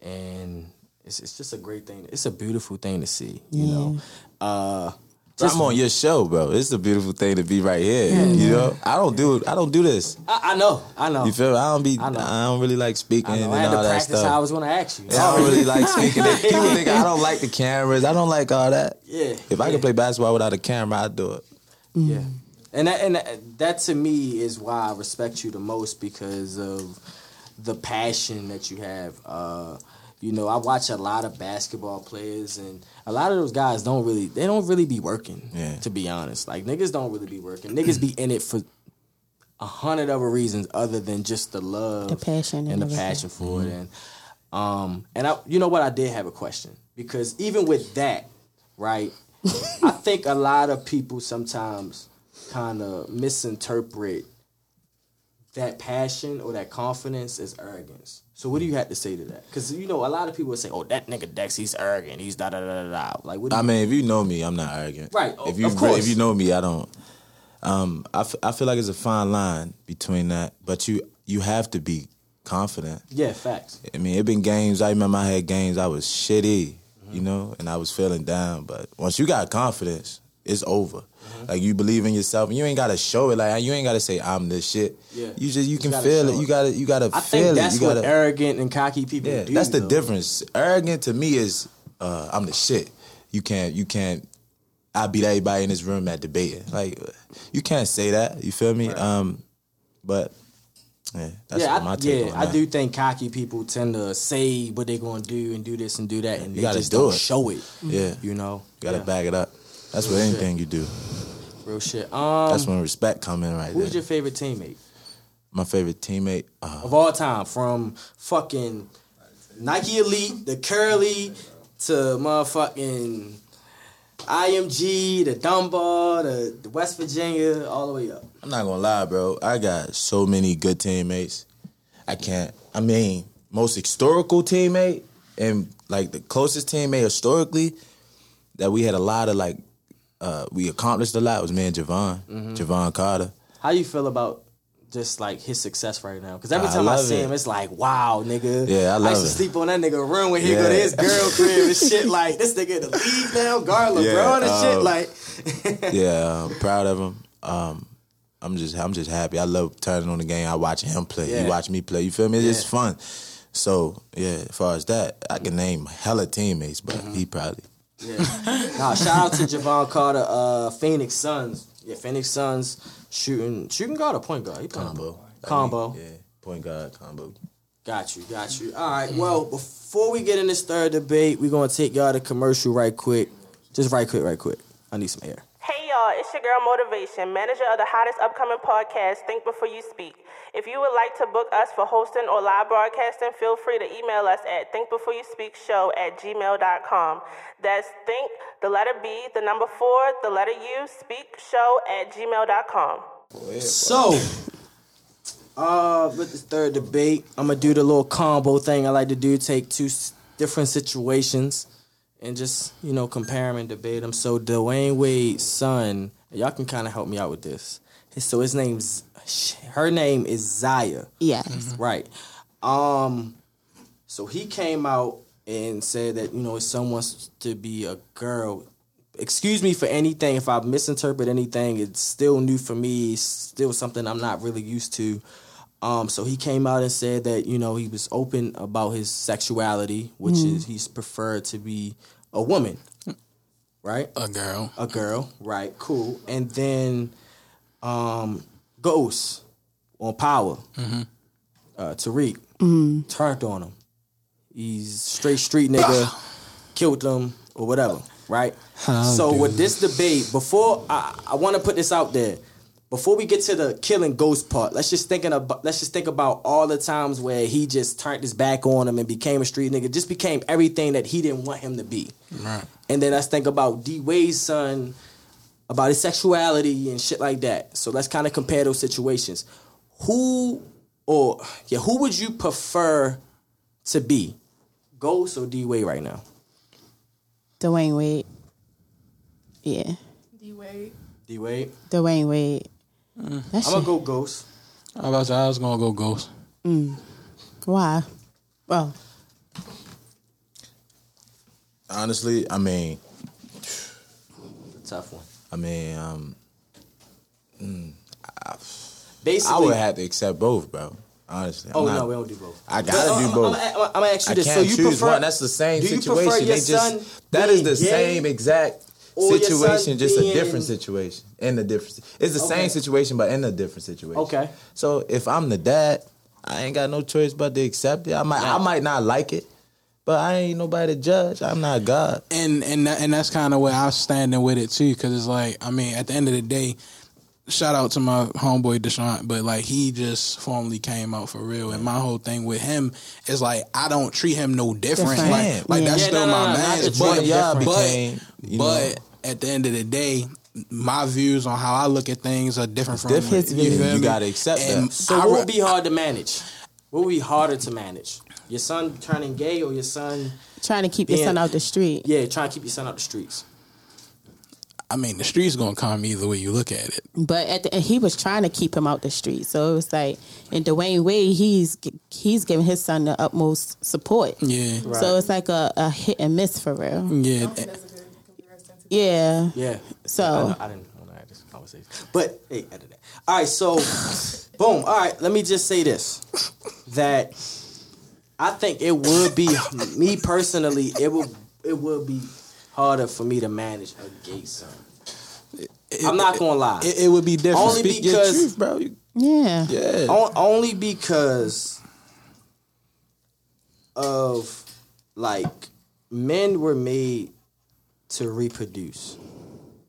and it's it's just a great thing. It's a beautiful thing to see. You know, uh, I'm on your show, bro. It's a beautiful thing to be right here. You know, I don't do it. I don't do this. I, I know, I know. You feel me? I don't be. I I, don't really like speaking I and know. I had all to that practice how I stuff. was gonna ask you. Yeah, I don't really like speaking. People think I don't like the cameras. I don't like all that. Yeah, If I yeah. could play basketball without a camera, I'd do it. Yeah, and that, and that, that to me is why I respect you the most because of the passion that you have. Uh, you know, I watch a lot of basketball players, and a lot of those guys don't really they don't really be working. Yeah. To be honest, like niggas don't really be working. Niggas be in it for a hundred other reasons other than just the love, The passion and and the everything. passion for it. And um, and I, you know what, I did have a question because even with that, right, I think a lot of people sometimes kind of misinterpret that passion or that confidence is arrogance. So what do you have to say to that? Because you know a lot of people would say, "Oh, that nigga Dex, he's arrogant. He's da da da da da." Like, what? Do I mean, if you know me, I'm not arrogant. Right, If of you course. if you know me, I don't. Um, I, f- I feel like it's a fine line between that, but you you have to be confident. yeah, facts. I mean, it been games. I remember I had games I was shitty, you know, and I was feeling down. But once you got confidence, it's over. Like you believe in yourself, and you ain't gotta show it. Like you ain't gotta say I'm this shit. Yeah. You just you can feel show it. You gotta you gotta I feel think it. that's you gotta, what arrogant and cocky people yeah, do. that's the though. difference. Arrogant to me is uh, I'm the shit. You can't you can't I beat everybody in this room at debating. Like you can't say that. You feel me? Um, but yeah, that's yeah, I, take yeah, I do think cocky people tend to say what they're gonna do and do this and do that, and You they gotta just do don't it. show it. Yeah, You know, you gotta Yeah. back it up. That's what anything you do. Real shit. Um, That's when respect come in right there. who's there. your favorite teammate? My favorite teammate. Uh, of all time, from fucking Nike Elite, the Curly, to motherfucking IMG, the Dunbar, the, the West Virginia, all the way up. I'm not gonna lie, bro. I got so many good teammates. I can't. I mean, most historical teammate and like the closest teammate historically that we had a lot of like uh we accomplished a lot was me and Jevon, Mm-hmm. Jevon Carter. How you feel about just like his success right now? Because every time I love see it. him, it's like, wow, nigga. Yeah, I love used to it. sleep on that nigga room when he go to his girl crib and shit. Like this nigga in the league now, LeBron Yeah, and shit. um, Like, yeah, I'm proud of him. Um, I'm just I'm just happy. I love turning on the game. I watch him play. Yeah. He watch me play. You feel me? It's just Yeah. fun. So yeah, as far as that, I can name hella teammates, but Mm-hmm. he probably nah, shout out to Jevon Carter, uh, Phoenix Suns. Yeah, Phoenix Suns shooting shooting guard or point guard. He playing combo. Combo. Yeah, point guard combo. Got you, got you. All right. Well, before we get in this third debate, we're gonna take y'all to commercial right quick. Just right quick, right quick. I need some air. Hey y'all, it's your girl Motivation, manager of the hottest upcoming podcast, Think Before You Speak. If you would like to book us for hosting or live broadcasting, feel free to email us at thinkbeforeyouSpeakShow at gmail.com. That's think, the letter B, the number four, the letter U, speak show at gmail.com. So, uh, with this third debate, I'm gonna do the little combo thing I like to do. Take two different situations and just you know compare them and debate them. So Dwyane Wade's son, y'all can kind of help me out with this. So his name's her name is Zaya. Yes. Right. Um. So he came out and said that you know his son wants to be a girl. Excuse me for anything if I misinterpret anything. It's still new for me. It's still something I'm not really used to. Um. So he came out and said that you know he was open about his sexuality, which is he's preferred to be a woman. Right A girl. a girl, right? Cool. And then um Ghost on Power. Mm-hmm. Uh Tariq turned on him. He's straight street nigga, killed him or whatever, right? so with this debate, before I, I want to put this out there, before we get to the killing Ghost part, let's just thinking about let's just think about all the times where he just turned his back on him and became a street nigga, just became everything that he didn't want him to be. Right. And then let's think about D Wade's son, about his sexuality and shit like that. So let's kind of compare those situations. Who or yeah, who would you prefer to be? Ghost or D Wade right now? Dwyane Wade. Yeah. D Wade. D Wade. Dwyane Wade. Mm. That I'm gonna shit- go Ghost. I was, about to say, I was gonna go ghost. Mm. Why? Well, Honestly, I mean, Tough one. I mean, um, mm, Basically, I would have to accept both, bro. Honestly, Oh not- no, we don't do both. I gotta I'm, do uh, both. I'm, uh, I'm, I'm gonna ask you I this. can't so you choose prefer one. That's the same do you prefer situation. They just that is the same exact or your son situation, just a different situation. In a different, it's the Okay. same situation, but in a different situation. Okay. So if I'm the dad, I ain't got no choice but to accept it. I might, I might not like it, but I ain't nobody to judge. I'm not God. and and and that's kind of where I'm standing with it too, because it's like I mean, at the end of the day, shout out to my homeboy Deshaun, but like he just formally came out for real, and my whole thing with him is like I don't treat him no different, Different. like like that's Yeah, still no, no, my no, man. to treat But him y'all became, you but at the end of the day. My views on how I look at things are different from different. You, His feel You gotta accept that. So I what would be hard to manage? What would be harder to manage? Your son turning gay or your son, trying to keep your son out the street. yeah, trying to keep your son out the streets? I mean, the streets gonna come either way you look at it. But at the, and he was trying to keep him out the street. So it was like, and Dwyane Wade, he's he's giving his son the utmost support. Yeah, So it's like a, a hit and miss for real. yeah. That's a good comparison. To Yeah. Yeah. So- I, know- I didn't want to have this conversation, but hey, edit that. All right, so boom. All right, let me just say this: that I think it would be me personally. It would it would be harder for me to manage a gay son. I'm not gonna lie. It, it would be different. Only Speak your because- truth, bro. You- Yeah. yeah. On- only because of like men were made to reproduce.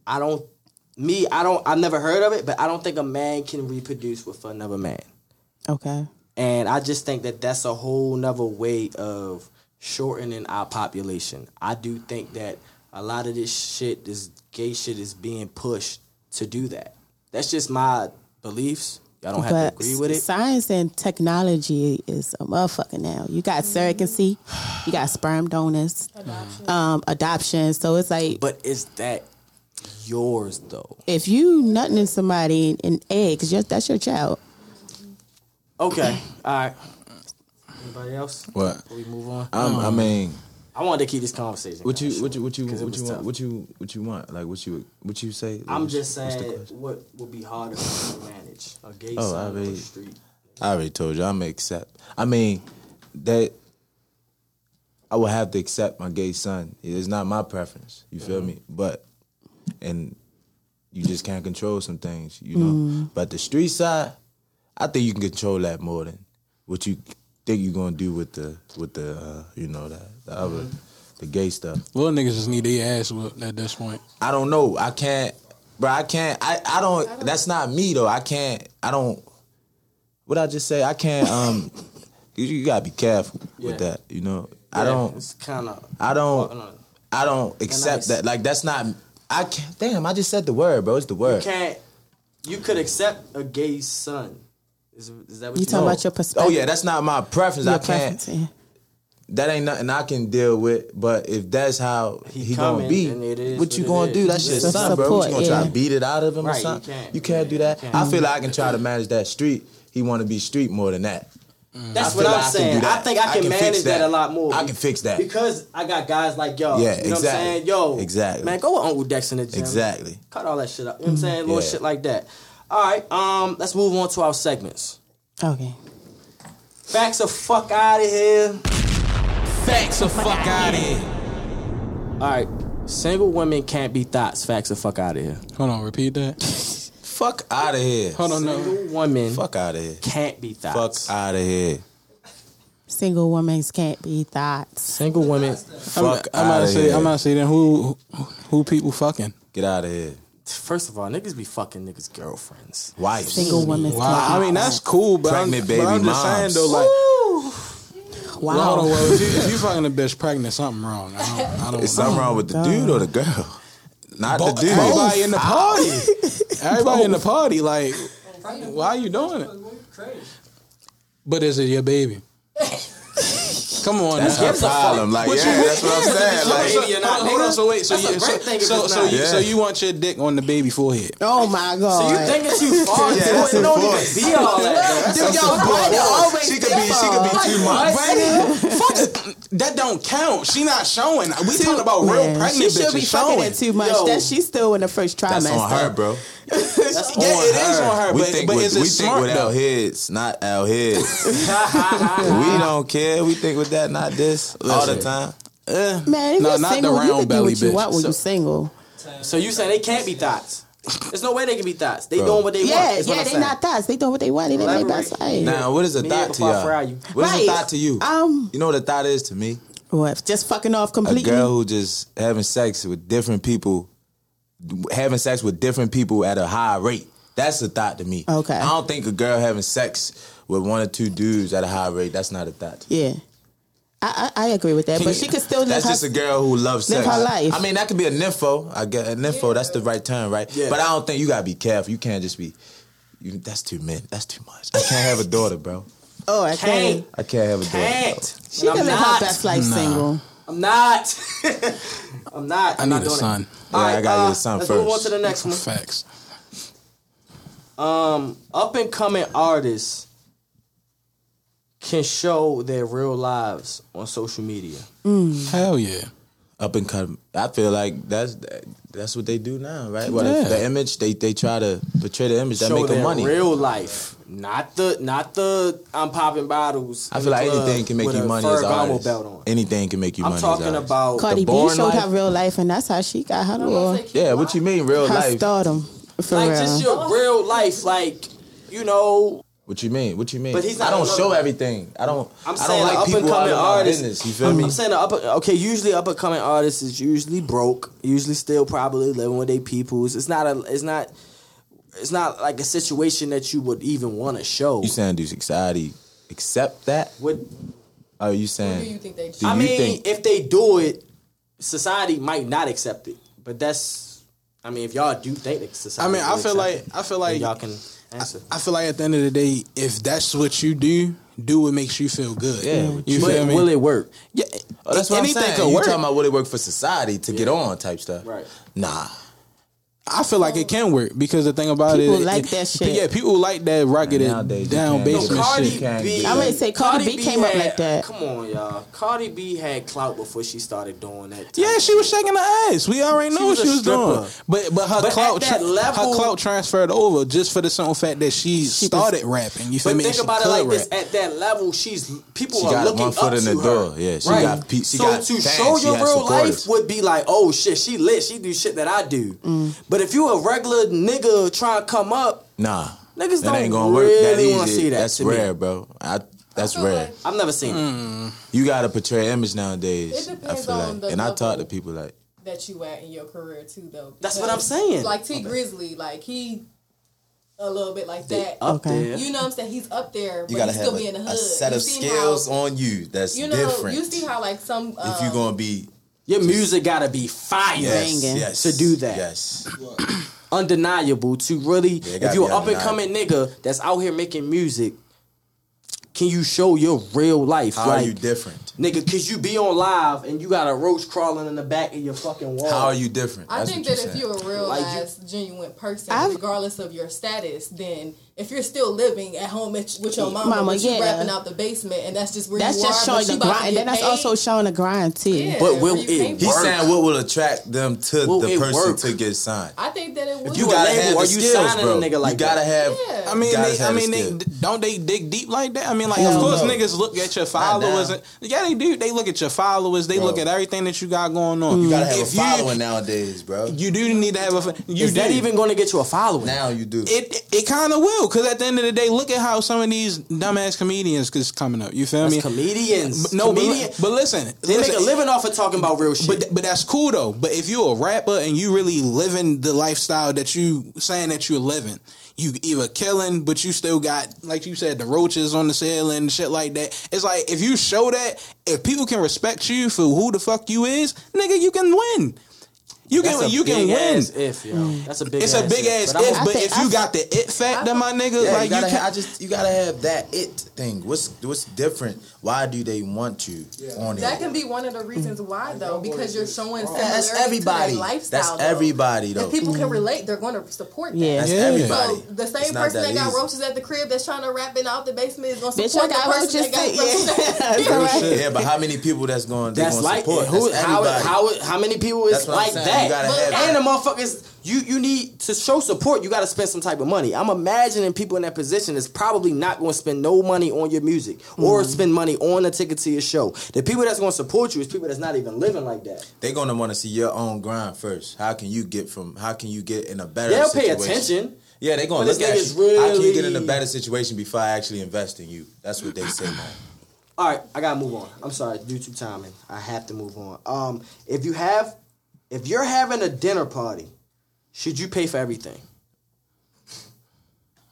I don't me I don't I've never heard of it, but I don't think a man can reproduce with another man. Okay. And I just think that that's a whole nother way of shortening our population. I do think that a lot of this shit, this gay shit, is being pushed to do that. That's just my beliefs. Y'all don't have to agree with it. Science and technology is a motherfucker now. You got surrogacy, you got sperm donors, um, adoption. So it's like But is that yours though? if you nutting in somebody in eggs, that's your child. Okay. All right. Anybody else? What? Before we move on. I'm, I mean, I wanted to keep this conversation. what kinda you, what you, what you, 'cause it what you want, what you, what you want? Like, what you, what you say? I'm What's- just saying, what would be harder for you to manage? A gay Oh, I son or a street? I already told you. I'm accept. I mean, that I will have to accept my gay son. It's not my preference. You feel me? But and you just can't control some things, you know. Mm-hmm. But the street side, I think you can control that more than what you think you're gonna do with the with the uh, you know the the other the gay stuff. Little niggas just need their ass whooped at this point. I don't know. I can't, bro. I can't. I, I don't. That's not me though. I can't. I don't. What I just say? I can't. Um, you, you gotta be careful with that. You know. I don't. It's kind of. I don't. I don't accept nice. that. Like that's not. I can't. Damn. I just said the word, bro. It's the word. You can't. You could accept a gay son. Is, is that what You you, talking know? about your perspective? Oh yeah, that's not my preference. your I can't. preference, yeah. That ain't nothing I can deal with. But if that's how He he, gonna be, then what you gonna is. do? That's your Just son, bro. What you support, gonna try to beat it out of him Right, or you something? can't. You can't do that. I feel like I can try to manage that street. He want to be street more than that. Mm. That's I what I'm like saying. do I, think I I can, can manage that. that. a lot more. I can fix that. because I got guys like y'all. Yeah, you know exactly. what I'm saying? Yo, Exactly. Man, go with Uncle Dex in the gym. Exactly. Cut all that shit up. You know what I'm saying? Mm-hmm. Little Yeah. shit like that. All right. Um, let's move on to our segments. Okay. Facts the fuck out of here. Facts the fuck out of here. All right. Single women can't be thoughts. Facts the fuck out of here. Hold on, repeat that. Fuck out of here. Hold on, no. Single women Fuck out of here. can't be thoughts. Fuck out of here. Single women can't be thoughts. Single women. I'm, Fuck I'm about out to of say, here. I'm not to say then who who people fucking? Get out of here. First of all, niggas be fucking niggas' girlfriends. Wives. Single women Wow. I mean that's cool, but I'm, Pregnant but I'm baby just saying moms. though, like, Wow. well, hold on, well, if, you, if you fucking a bitch pregnant, something wrong. I don't, I don't Is know. something wrong with the dude or the girl? Not Bo- the dude. Everybody in the party. Everybody in the party. Like, why are you doing it? But is it your baby? Come on, That's now. her problem. Like, What yeah, you- that's what I'm saying. So, Like, so, Baby or not, hold on, so wait, so you, so, so, so, not. you, so you want your dick on the baby forehead? Oh my god. So you thinking too far? Yeah, into that's it. it don't even be all that. Dude, so yo, Brandon always she could be, she could be too much. Fuck it. That don't count. She not showing. We talking about real Man, pregnant She should be bitches fucking showing. it too much. Yo. that she's still in the first trimester. That's on her, bro. That's Yeah, on it is on her, We but, think but with, is it we think with though? our heads, not our heads. we don't care. We think with that, not this, all the Listen. time. Man, if No, you're not the single, you round can do belly what you want when So- you're single. So you say they can't be thoughts? There's no way they can be thoughts. They Bro. doing what they Yeah, want. is what yeah, they saying. not thoughts. They doing what they want. They live their Elaborate. best life. Now, what is a Me thought to before I fry y'all? you. What is Right. a thought to you? Um, You know what a thought is to me? what? Just fucking off completely. A completely. girl who just having sex with different people, having sex with different people at a high rate. That's a thought to me. Okay. I don't think a girl having sex with one or two dudes at a high rate. That's not a thought. Yeah, I, I I agree with that. But she could still live That's her. just a girl who loves live sex. her life. I mean, that could be a nympho. I get a nympho. That's the right term, right? Yeah. But I don't think you gotta be careful. You can't just be. You, that's too many. That's too much. I can't have a daughter, bro. oh, I Can't. can't. I can't have a daughter. Can't. She I'm can live not. her best life single. I'm not. I'm not. I I'm not need a doing son. It. Yeah, All I gotta get a son let's move on first. to the next one. Facts. Um, up and coming artists can show their real lives on social media. Mm. Hell yeah. Up and cut. I feel like that's that's what they do now, right? Well, Yeah. the, the image they they try to portray the image that show make them money. real life, not the not the I'm popping bottles. I feel like anything can make you money as an Ferragamo artist. belt on. Anything can make you money. I'm money. talking as an artist. about Cardi B born showed life? her real life, and that's how she got her little Yeah, what you mean real her life? stardom. For like real. just your real life, like you know. What you mean? What you mean? But he's not I don't a- show everything. I don't. I'm I don't like up people and out coming of my artists. business. You feel me? I'm saying the up. Okay, usually up and coming artists is usually broke. Usually still probably living with their peoples. It's not a. It's not. it's not like a situation that you would even want to show. You saying do society accept that? What Are you Who do you think they? Do I you mean, think- if they do it, society might not accept it. But that's, I mean, if y'all do think that society, I mean, I feel like- it, I feel like- y'all can answer. I feel like at the end of the day, if that's what you do, do what makes you feel good. Yeah. you but feel me? will it work? yeah, Oh, that's what anything I'm saying. could You work. talking about will it work for society to get on type stuff? Right. Nah. I feel like it can work because the thing about People it, like it- that shit. Yeah, people like that rocketed nowadays down can't. No, basement Cardi shit. Can't B. get I would say Cardi B came up like that. Come on, y'all. Cardi B had clout before she started doing that. type Yeah, she was shaking her ass. We already know what she a was doing. But but her But clout tra- level- her clout transferred over just for the simple fact that she, started rapping. You feel But me? think She about it like rap. this: at that level, she's people She are looking one foot up in to the her. door. Yeah, she right. got pe- she so got to fans, show your real life would be like, oh shit, she lit. She do shit that I do. Mm. But if you a regular nigga trying to come up, Nah. Niggas that don't ain't gonna work that really easy. wanna see that That's to me. rare, bro. I, that's feel rare. like- I've never seen Mm. it. You gotta portray an image nowadays. It I depends feel on like, the and I talk to people like, that you at in your career too, though. That's what I'm saying. Like Tee Grizzley, like he a little bit like that. Up Okay. there. You know what I'm saying? He's up there, you gotta he's have still a, in the a set You of see skills how, on you that's You know, different. you see how like some um, if you're gonna be Your music gotta be fire yes, yes, to do that. Yes. undeniable to really it if you're an up and coming nigga that's out here making music can you show your real life How like are you different? nigga cause you be on live and you got a roach crawling in the back of your fucking wall How are you different? I That's think what that if saying. you're a real Like, you- genuine person, I've- regardless of your status, then if you're still living at home with with your mama, Mama, but you yeah. rapping out the basement, and that's just where That's you just are, showing the you grind. And then that's paid. also showing the grind too. Yeah, But will it can't He's work? work. saying what will attract them to Will the person work? to get signed. I think that it would. you You gotta label, have are the you skills, signing a bro. nigga like you gotta that? have. Yeah. I mean, gotta they, I mean, they, don't they dig deep like that? I mean, like, Hell of course, no. niggas look at your followers. And, yeah, they do. They look at your followers. They Bro. look at everything that you got going on. You gotta have If a following nowadays, bro. You do need to have a. You is do. that even gonna get you a following now you do. It it kind of will, because at the end of the day, look at how some of these dumbass comedians is coming up. You feel That's me? comedians But, no, but, Comedian- li- but listen, they listen, make a living off of talking about real shit But but that's cool though. But if you're a rapper and you really living the lifestyle that you saying that you're living, you either killing, but you still got like you said the roaches on the ceiling and shit like that. It's like if you show that, if people can respect you for who the fuck you is, nigga, you can win. You That's can a you can big win. ass if yo hmm. that's a big ass. It's a big ass but I'm- if, but think- if you I got the it factor, my nigga, Yeah, like you gotta. you ha- I just you gotta have that it thing. What's what's different? Why do they want you on it? That can be one of the reasons why, though, because you're showing Yeah, that's everybody. to their lifestyle. That's though. everybody, though. If people can relate, they're going to support that. Yeah. That's Yeah. everybody. So the same not person that, got easy. roaches at the crib that's trying to rap it out the basement is going to support the person roaches that got roaches. Yeah. at the That's crib. right. Yeah, but how many people that's going? That's gonna like support? who? How, how how many people is That's what I'm like saying. That? You gotta But have and the motherfuckers, you you need to show support. You got to spend some type of money. I'm imagining people in that position is probably not going to spend no money on your music or Mm-hmm. spend money on a ticket to your show. The people that's going to support you is people that's not even living like that. They're gonna want to see your own grind first. How can you get from? How can you get in a better? They'll pay situation? attention. Yeah, they're gonna But look at you. How can you get in a better situation before I actually invest in you? That's what they say, man. All right, I gotta move on. I'm sorry, due to timing, I have to move on. Um, if you have, if you're having a dinner party, should you pay for everything?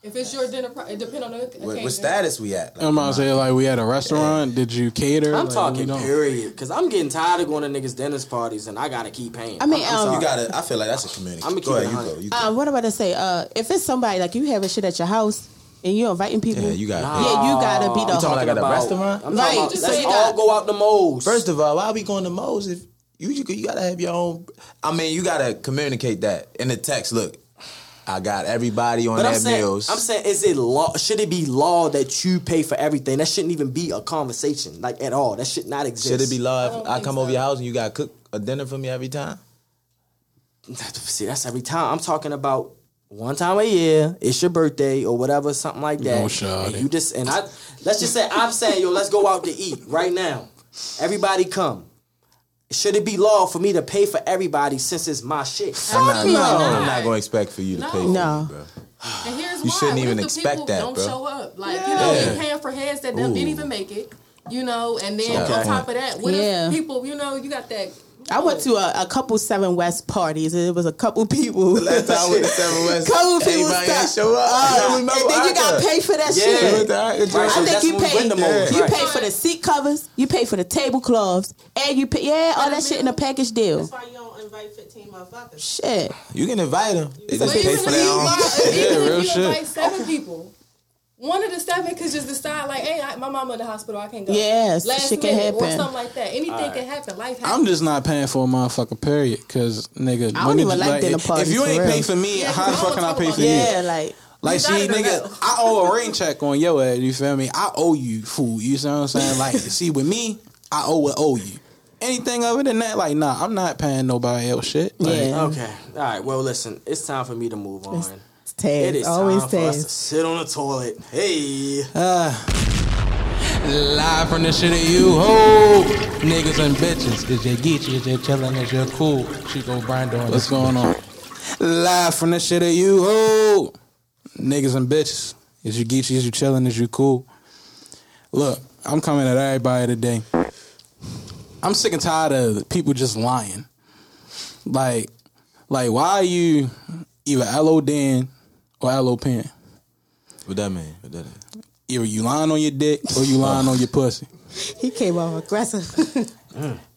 If it's your dinner, pro- it depends on the occasion. What, what status we at? Like, I'm about to say like we at a restaurant. Did you cater? I'm Like, talking we don't- period, because I'm getting tired of going to niggas' dinners parties and I gotta keep paying. I mean, I'm, I'm um, you gotta. I feel like that's a community. I'ma Go keep it ahead, you go. You go. Um, what about to say? Uh, if it's somebody like you having shit at your house and you're inviting people, yeah, you got. yeah, you gotta be the. You talking like at a restaurant? I'm Right, talking about, so let's you all got- go out the moles. First of all, why are we going to Mo's if you you, you gotta have your own? I mean, you gotta communicate that in the text. Look, I got everybody on but I'm saying, meals. I'm saying, is it law? Should it be law that you pay for everything? That shouldn't even be a conversation, like at all. That should not exist. Should it be law don't if I think come so. over your house and you gotta cook a dinner for me every time? See, that's every time. I'm talking about one time a year. It's your birthday or whatever, something like that. No, shawty. and you just and I let's just say I'm saying, yo, let's go out to eat right now. Everybody come. Should it be law for me to pay for everybody since it's my shit? I'm not, no. I'm not gonna expect for you to No. pay for No. me, bro. And here's You why. shouldn't even the expect that, don't bro. show up. Like you know, you're paying for heads that didn't even make it. You know, and then Okay. on top of that, what Yeah. if people, you know, you got that I went to a, a couple Seven West parties. and It was a couple people. Last time I went to Seven West, couple people everybody ain't stopped. show up. Uh, I and then you got to pay for that Yeah. shit. Right, I think that's you when pay. win the most, You right. pay for the seat covers. You pay for the tablecloths, and you pay yeah all that shit in a package deal. That's why you don't invite 15 motherfuckers. Shit. You can invite them. They just pay even for if their you own. invite- Yeah, real if you shit. invite seven people, one of the seven could just decide like, "Hey, I, my mama in the hospital, I can't go." Yes, last shit can minute or something like that. Anything can happen. Life happens. I'm just not paying for a motherfucking period, cause nigga. I don't when even did- like dinner if- parties, If you ain't real. pay for me, Yeah, how 'cause the fuck can I pay for you? Yeah, like Like, You see, got it or nigga. I owe a rain check on your ass. You feel me? I owe you food. You see what I'm saying? Like, see, with me, I owe what owe you. Anything other than that, like, nah, I'm not paying nobody else shit. Like, Yeah. Okay. All right. Well, listen. It's time for me to move on. It's Taz. is Always time for us to Taz. sit on the toilet. Hey. Uh. Live from the shit of you ho niggas and bitches. Is you geeky? Is you chillin'? Is you cool? Chico Brando. What's going on? Live from the shit of you ho niggas and bitches. Is you geeky? Is you chillin'? Is you cool? Look, I'm coming at everybody today. I'm sick and tired of people just lying. Like, like why are you either LO Dan or aloe Pen? What that mean? What that mean? Either you lying on your dick or you lying on your pussy. He came off aggressive. Mm.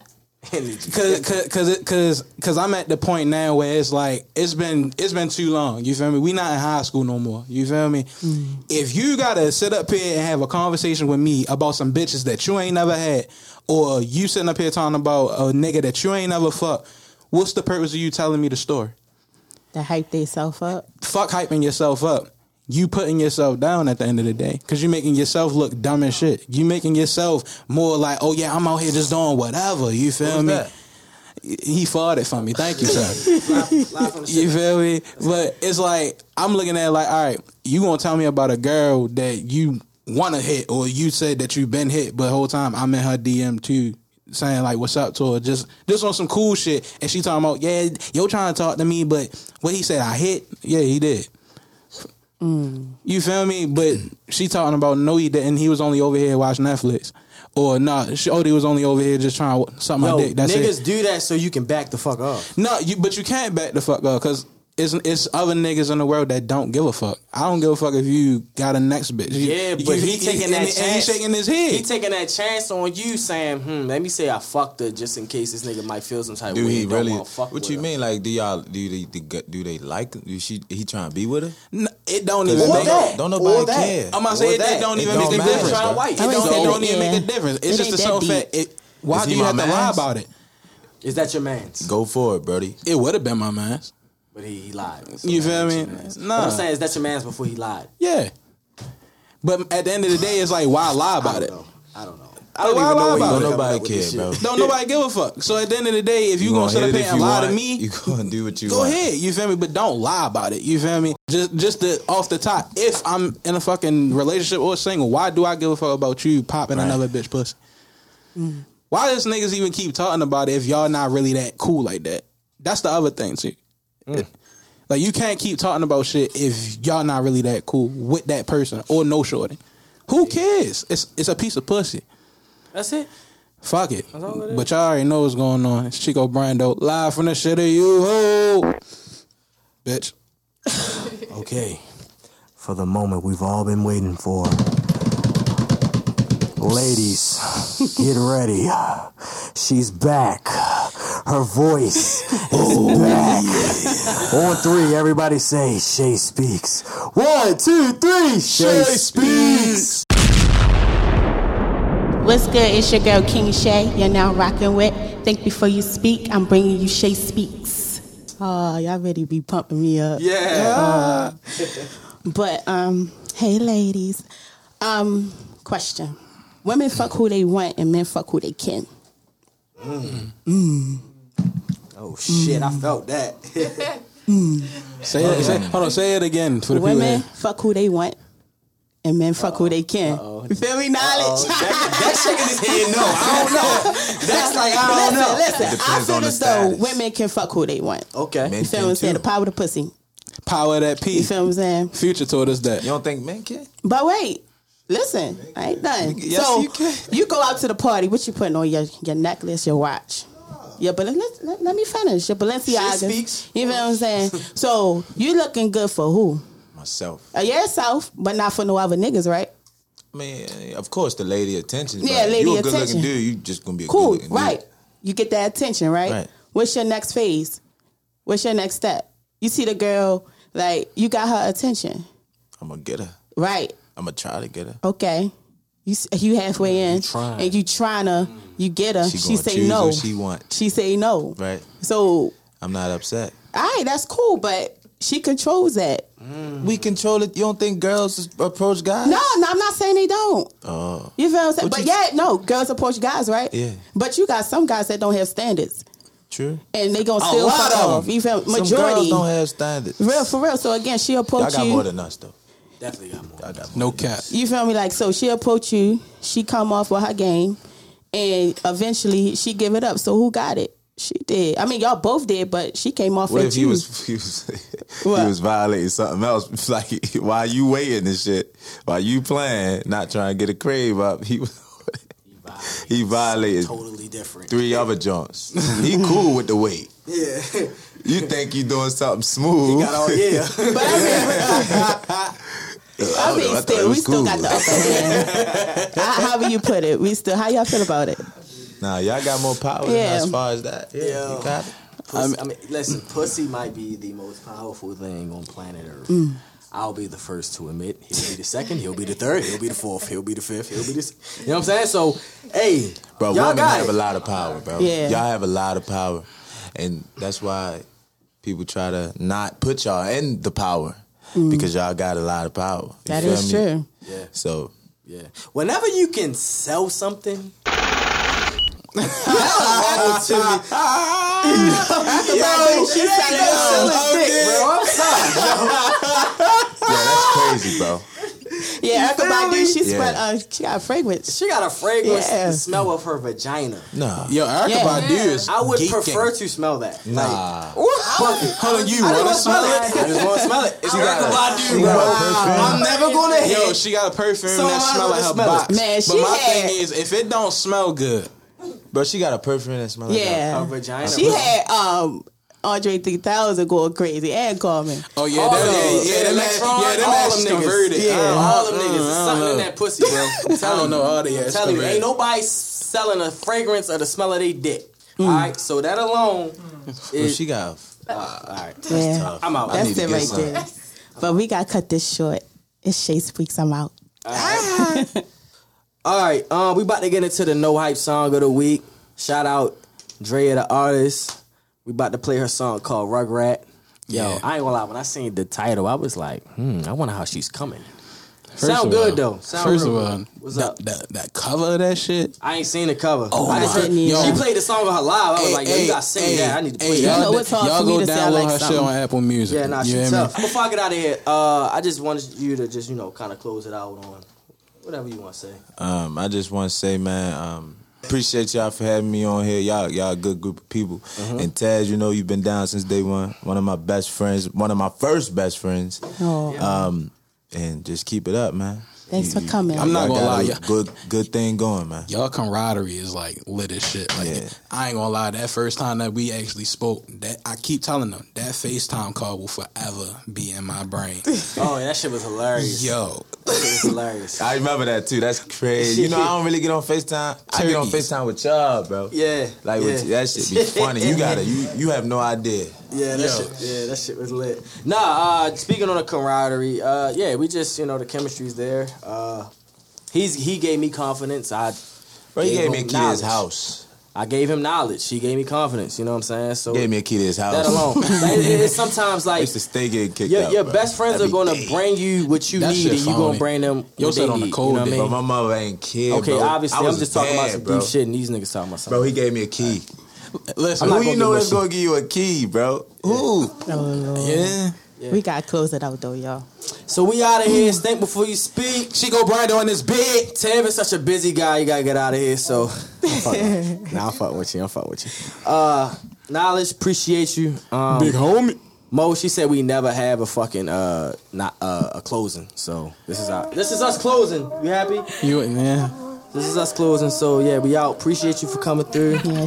Cause, cause, cause, cause, cause I'm at the point now where it's like it's been it's been too long. You feel me? We not in high school no more. You feel me? Mm. If you gotta sit up here and have a conversation with me about some bitches that you ain't never had, or you sitting up here talking about a nigga that you ain't never fucked, what's the purpose of you telling me the story? To hype themselves up. Fuck hyping yourself up. You putting yourself down at the end of the day because you're making yourself look dumb as shit. You making yourself more like, oh yeah, I'm out here just doing whatever. You feel Who's me? that? He it for me. Thank you, sir. Live, live from the You shit. feel me? But it's like I'm looking at it like, all right, you gonna tell me about a girl that you want to hit, or you said that you've been hit, but the whole time I'm in her DM too, saying like, "What's up?" to her, just just on some cool shit, and she talking about, yeah, yo trying to talk to me, but what he said, I hit, yeah, he did. Mm. You feel me? But she talking about no, he didn't. He was only over here watching Netflix. Or nah, she, oh, was only over here just trying to suck my Yo, dick. That's niggas it. do that so you can back the fuck up. No, you, but you can't back the fuck up because it's it's other niggas in the world that don't give a fuck. I don't give a fuck if you got a next bitch. You- Yeah, you- but he, he- taking and- that and he chance. shaking his head. He taking that chance on you, saying, "Hmm, let me say I fucked her just in case this nigga might feel some type Do of way. he and don't really? fuck What you her." mean? Like, do y'all do they do, do they like? Do she he trying to be with her? No, it don't even Or make. that. Don't Or nobody that. care. I'm gonna say it, that. it don't It even don't make a difference. It I don't, say don't even make a difference. It's just ain't the simple fact. Why do you have to lie about it? Is that your man's? Go for it, Brody. It would have been my man's. But he, he lied. So You that feel me? your man's. Nah. But I'm saying, is that your man's before he lied? Yeah. But at the end of the day, it's like, why lie about don't it? know. I don't know. I don't why even lie know where about it? Nobody up with this care, bro. Don't nobody give a fuck. So at the end of the day, if you, gonna sit hit up here and lie want. to me, You gonna do what you Go want. ahead, you feel me? But don't lie about it. You feel me? Just just the off the top. If I'm in a fucking relationship or single, why do I give a fuck about you popping Right. another bitch pussy? Mm. Why does niggas even keep talking about it if y'all not really that cool like that? That's the other thing too. Mm. Like you can't keep talking about shit if y'all not really that cool with that person or no shorty. Who cares? It's it's a piece of pussy. That's it. Fuck it. all it is. But y'all already know what's going on. It's Chico Brando live from the shit of you ho. Bitch. Okay. For the moment we've all been waiting for. Ladies, get ready. She's back. Her voice is back. On three, everybody say, Shay speaks. One, two, three, Shay speaks. What's good? It's your girl King Shay. You're now rocking with Think Before You Speak. I'm bringing you Shay Speaks. Oh, y'all ready to be pumping me up. Yeah. But um, hey ladies. Um, question. Women fuck who they want and men fuck who they can. Oh shit, I mm. felt that. Mm. Say it. Say, hold on. Say it again for the people. Women Here. fuck who they want and men fuck who they can. You feel me? Knowledge. that, that shaking his head, no, I don't know. That's like I don't listen, know. listen. I depends feel on the as though status. women can fuck who they want. Okay. Men You feel what I'm saying? The power of the pussy. Power of that You P. feel what I'm saying? Future told us that. You don't think men can? But wait, listen, I ain't done. Yes, so you can. you go out to the party. What you putting on your your necklace, your watch? Your Bal- let, let, let me finish. Your Balenciagas. speaks. You know what I'm saying? so you looking good for who? Myself. Uh, yeah, South, but not for no other niggas, right? I mean, of course, the lady attention. Yeah, but lady you a good attention. looking dude. You just gonna be a Cool, good looking right? dude. You get that attention, right? Right. What's your next phase? What's your next step? You see the girl, like you got her attention, I'm gonna get her. right? I'm gonna try to get her. Okay. You you halfway in, trying. and you trying to, you mm. get her. She She, say no. she want. She say no. Right. So, I'm not upset. all right, that's cool, but she controls that. Mm. We control it. You don't think girls approach guys? No, no, I'm not saying they don't. Oh. You feel what I'm saying? What But yeah, no, girls approach guys, right? Yeah. But you got some guys that don't have standards, True. and they gonna still fuck of off. them. You feel Some majority. girls don't have standards. real for real. So again, she approach I approach got you. more than us though. Definitely got more. I got No more than cap. You feel me? Like so, she approach you. She come off with her game, and eventually she give it up. So who got it? She did. I mean, y'all both did, but she came off What at if he was he was he was violating something else? It's Like while you waiting and shit, while you playing, not trying to get a crave up, he was he violated Totally different. three other joints. He cool with the weight. Yeah. You think you doing something smooth? got all yeah. but I mean, I mean, I still, it we was still got the upper hand. How- However you put it, we still. How y'all feel about it? Nah, y'all got more power than Yeah. as far as that. Yeah, Yeah. you got it. Pussy, I mean, listen, pussy might be the most powerful thing on planet Earth. Mm. I'll be the first to admit. He'll be the second. He'll be the third. He'll be the fourth. He'll be the fifth. He'll be the. s- You know what I'm saying? So, hey, Bro, y'all women got have it. a lot of power, bro. Yeah. Y'all have a lot of power. And that's why people try to not put y'all in the power. Because y'all got a lot of power. You Mm. That is true. Yeah, So yeah. Whenever you can sell something. to me. Yo, she said it all. dick, bro. I'm sorry. yeah, that's crazy, bro. Yeah, Erykah Badu, she Yeah. spread. Uh, she got a fragrance. She got a fragrance, Yeah. the smell of her vagina. Nah. Yo, Erykah Yeah. Badu is I would geeking. prefer to smell that. Nah. Hold on, you I want want to to smell smell it. it? I just want to smell it. It's She Erykah got a- Badu, she bro. got a perfume. I'm never gonna hit. Yo, she got a perfume So that I smell like her smell box. Man, but my had- thing is, if it don't smell good, Bro, she got a perfume that smells like Yeah, Her vagina. She had um Andre 3000 going crazy and Common. oh yeah, All that, of yeah, yeah, them Electron, ass- yeah, them all ass them converted. Yeah, Uh, all them uh, niggas. There's something in uh, that pussy, bro. I'm I don't know all the I'm ass telling you, ain't nobody selling a fragrance or the smell of their dick. All right, so that alone Bro, is. she got all right, Yeah, I'm out. I that's need to it get right some. there. But we got to cut this short. It's Shay Speaks. I'm out. All right, um, we about to get into the no hype song of the week. Shout out Drea the artist. We about to play her song called Rugrat. Yo, Yeah. I ain't gonna lie. When I seen the title, I was like, hmm, I wonder how she's coming. First Sound good all- though. Sound first real of all, what's that, up? That, that cover of that shit. I ain't seen the cover. Oh, I just I heard, didn't she played the song on her live. I was Hey, like, yo, you gotta sing hey, that. I need to hey, play You that. know it's hard y'all for me go to say download like her shit on Apple Music. Yeah, nah, you she hear me? tough. Before I get out of here, uh, I just wanted you to just you know kind of close it out on whatever you want to say. Um, I just want to say, man, um, appreciate y'all for having me on here. Y'all, y'all a good group of people. Mm-hmm. And Taz, you know, you've been down since day one. One of my best friends, one of my first best friends. Oh, Um, and just keep it up, man. Thanks for mm-hmm. coming. I'm not gonna lie, a yeah. Good, good thing going, man. Y'all camaraderie is like lit as shit. Like Yeah. I ain't gonna lie, that first time that we actually spoke, that I keep telling them that FaceTime call will forever be in my brain. Oh, that shit was hilarious. Yo, That shit was hilarious. I remember that too. That's crazy. You know, I don't really get on Facetime. I get on Facetime with y'all, bro. Yeah, Like with, that shit be funny. You gotta, you, you have no idea. Yeah, that Yo. shit. Yeah, that shit was lit. Nah, uh, speaking on the camaraderie, uh, yeah, we just you know the chemistry's there. Uh, he's he gave me confidence. I Bro, he Gave me a key to his house. I gave him knowledge. He gave me confidence. You know what I'm saying? So Gave me a key to his house. that alone. Like, it- it's sometimes like to stay getting kicked your, out. your bro. best friends are gonna day. bring you what you That need, and you gonna bring them Yo what said they on the cold you know I day. mean? My mother ain't kid. Okay, bro. obviously, I'm just talking about some bro. deep shit, and these niggas talking about something. Bro, he gave me a key. Listen, Who you know give is gonna give you a key, bro? Who? Oh, Lord. yeah. We got to close it out, though, y'all. So we out of here. Think before you speak. Chico Brando on this bed. Tim is such a busy guy. You gotta get out of here. So, I'm nah, I'm fucking with you. I'm fucking with you. Uh, knowledge, appreciate you. Um, Big homie. Mo, she said we never have a fucking uh, not uh, a closing. So this is our, this is us closing. You happy? You yeah. This is us closing. So yeah, we out. Appreciate you for coming through. Yeah, Yeah.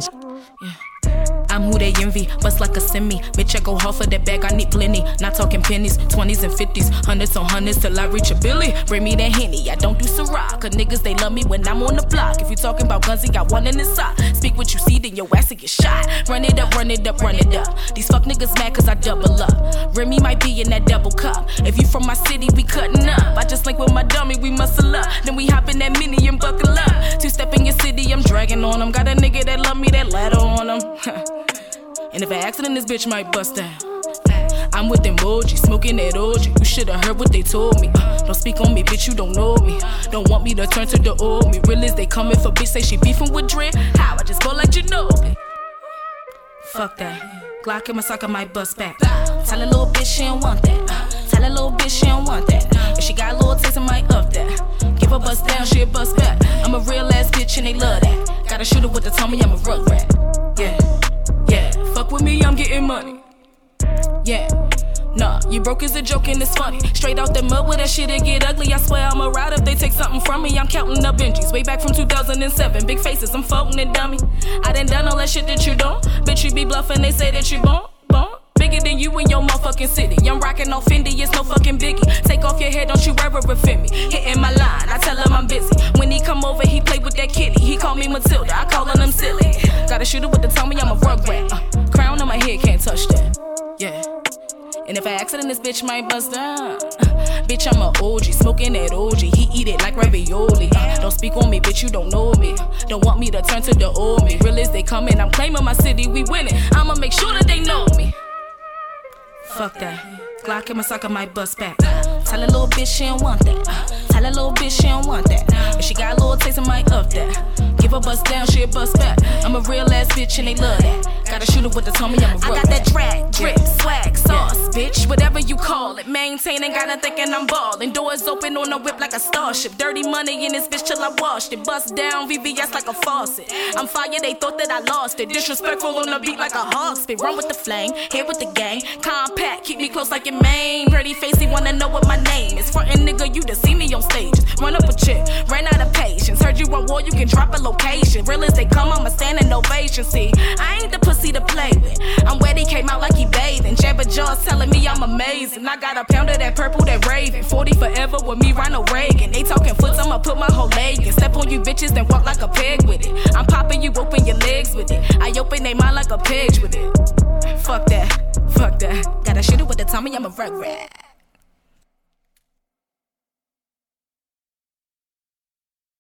I'm who they envy, bust like a semi. Bitch, I go hard for that bag, I need plenty. Not talking pennies, 20s and 50s, hundreds on hundreds till I reach a billy. Bring me that henny, I don't do Ciroc. Cause niggas, they love me when I'm on the block. If you talking about guns, he got one in his sock. Speak what you see, then your ass will get shot. Run it up, run it up, run it up. These fuck niggas mad cause I double up. Remy might be in that double cup. If you from my city, we cutting up. I just link with my dummy, we muscle up. Then we hop in that mini and buckle up. Two step in your city, I'm dragging on him. Got a nigga that love me, that ladder on him. and if I accident, this bitch might bust down. I'm with OG, smoking that OG. You should've heard what they told me. Uh, don't speak on me, bitch, you don't know me. Don't want me to turn to the old me. Real as they coming for bitch, say she beefing with Dre. How I just go like you know. Fuck that. Glock in my sock, I might bust back. Tell a little bitch she don't want that. Tell a little bitch she don't want that. If she got a little taste, I might up that. Give her bust down, she a bust back. I'm a real ass bitch and they love that. Gotta shoot her with the tummy, I'm a rug rat. Yeah. Fuck with me, I'm getting money. Yeah. Nah, you broke is a joke and it's funny. Straight out the mud with that shit, it get ugly. I swear I'm a ride if they take something from me. I'm counting up Benjis way back from 2007. Big faces, I'm floating and dummy. I done done all that shit that you don't. Bitch, you be bluffing, they say that you won't. Bigger than you in your motherfucking city. I'm rocking off Fendi, it's no fucking biggie. Take off your head, don't you ever offend me. Hitting my line, I tell him I'm busy. When he come over, he play with that kitty. He call me Matilda, I callin' him silly. Gotta shoot it with the tummy, I'm a rugrat. Uh, crown on my head, can't touch that. Yeah. And if I accident, this bitch might bust down. bitch, I'm a OG, smoking that OG. He eat it like ravioli. Uh, don't speak on me, bitch, you don't know me. Don't want me to turn to the old me. Real as they coming, I'm claiming my city, we winning. I'ma make sure that they know me. Fuck that. Glock my sock, I might bust back. Tell a little bitch she don't want that. Uh, Tell a little bitch she don't want that. If she got a little taste, I might up that. Give her bust down, she a bust back. I'm a real ass bitch and they love that. Gotta shoot her with the tummy, I'm a I got that drag, drip, swag, sauce, bitch, whatever you call it. Maintaining, got her thinking I'm ballin'. Doors open on the whip like a starship. Dirty money in this bitch till I washed it. Bust down VVS like a faucet. I'm fire, they thought that I lost it. Disrespectful on the beat like a hog spit. Run with the flame, hit with the gang. Compact, keep me close like your main. Pretty face, he wanna know what my name is. Frontin' nigga, you to see me on stages. Run up a chick, ran out of patience. Heard you on war, you can drop a location. Real as they come, I'ma stand in ovation. See, I ain't the pussy to play with. I'm wet, he came out like he bathing. Jabba Jaws telling me I'm amazing. I got a pound of that purple, that raven. 40 forever with me, Ronald Reagan. They talking foots, I'ma put my whole leg in. Step on you bitches, then walk like a pig with it. I'm popping you, open your legs with it. I open they mind like a pig with it. Fuck that, fuck that. Gotta shoot it with the tummy, I'm a rugrat.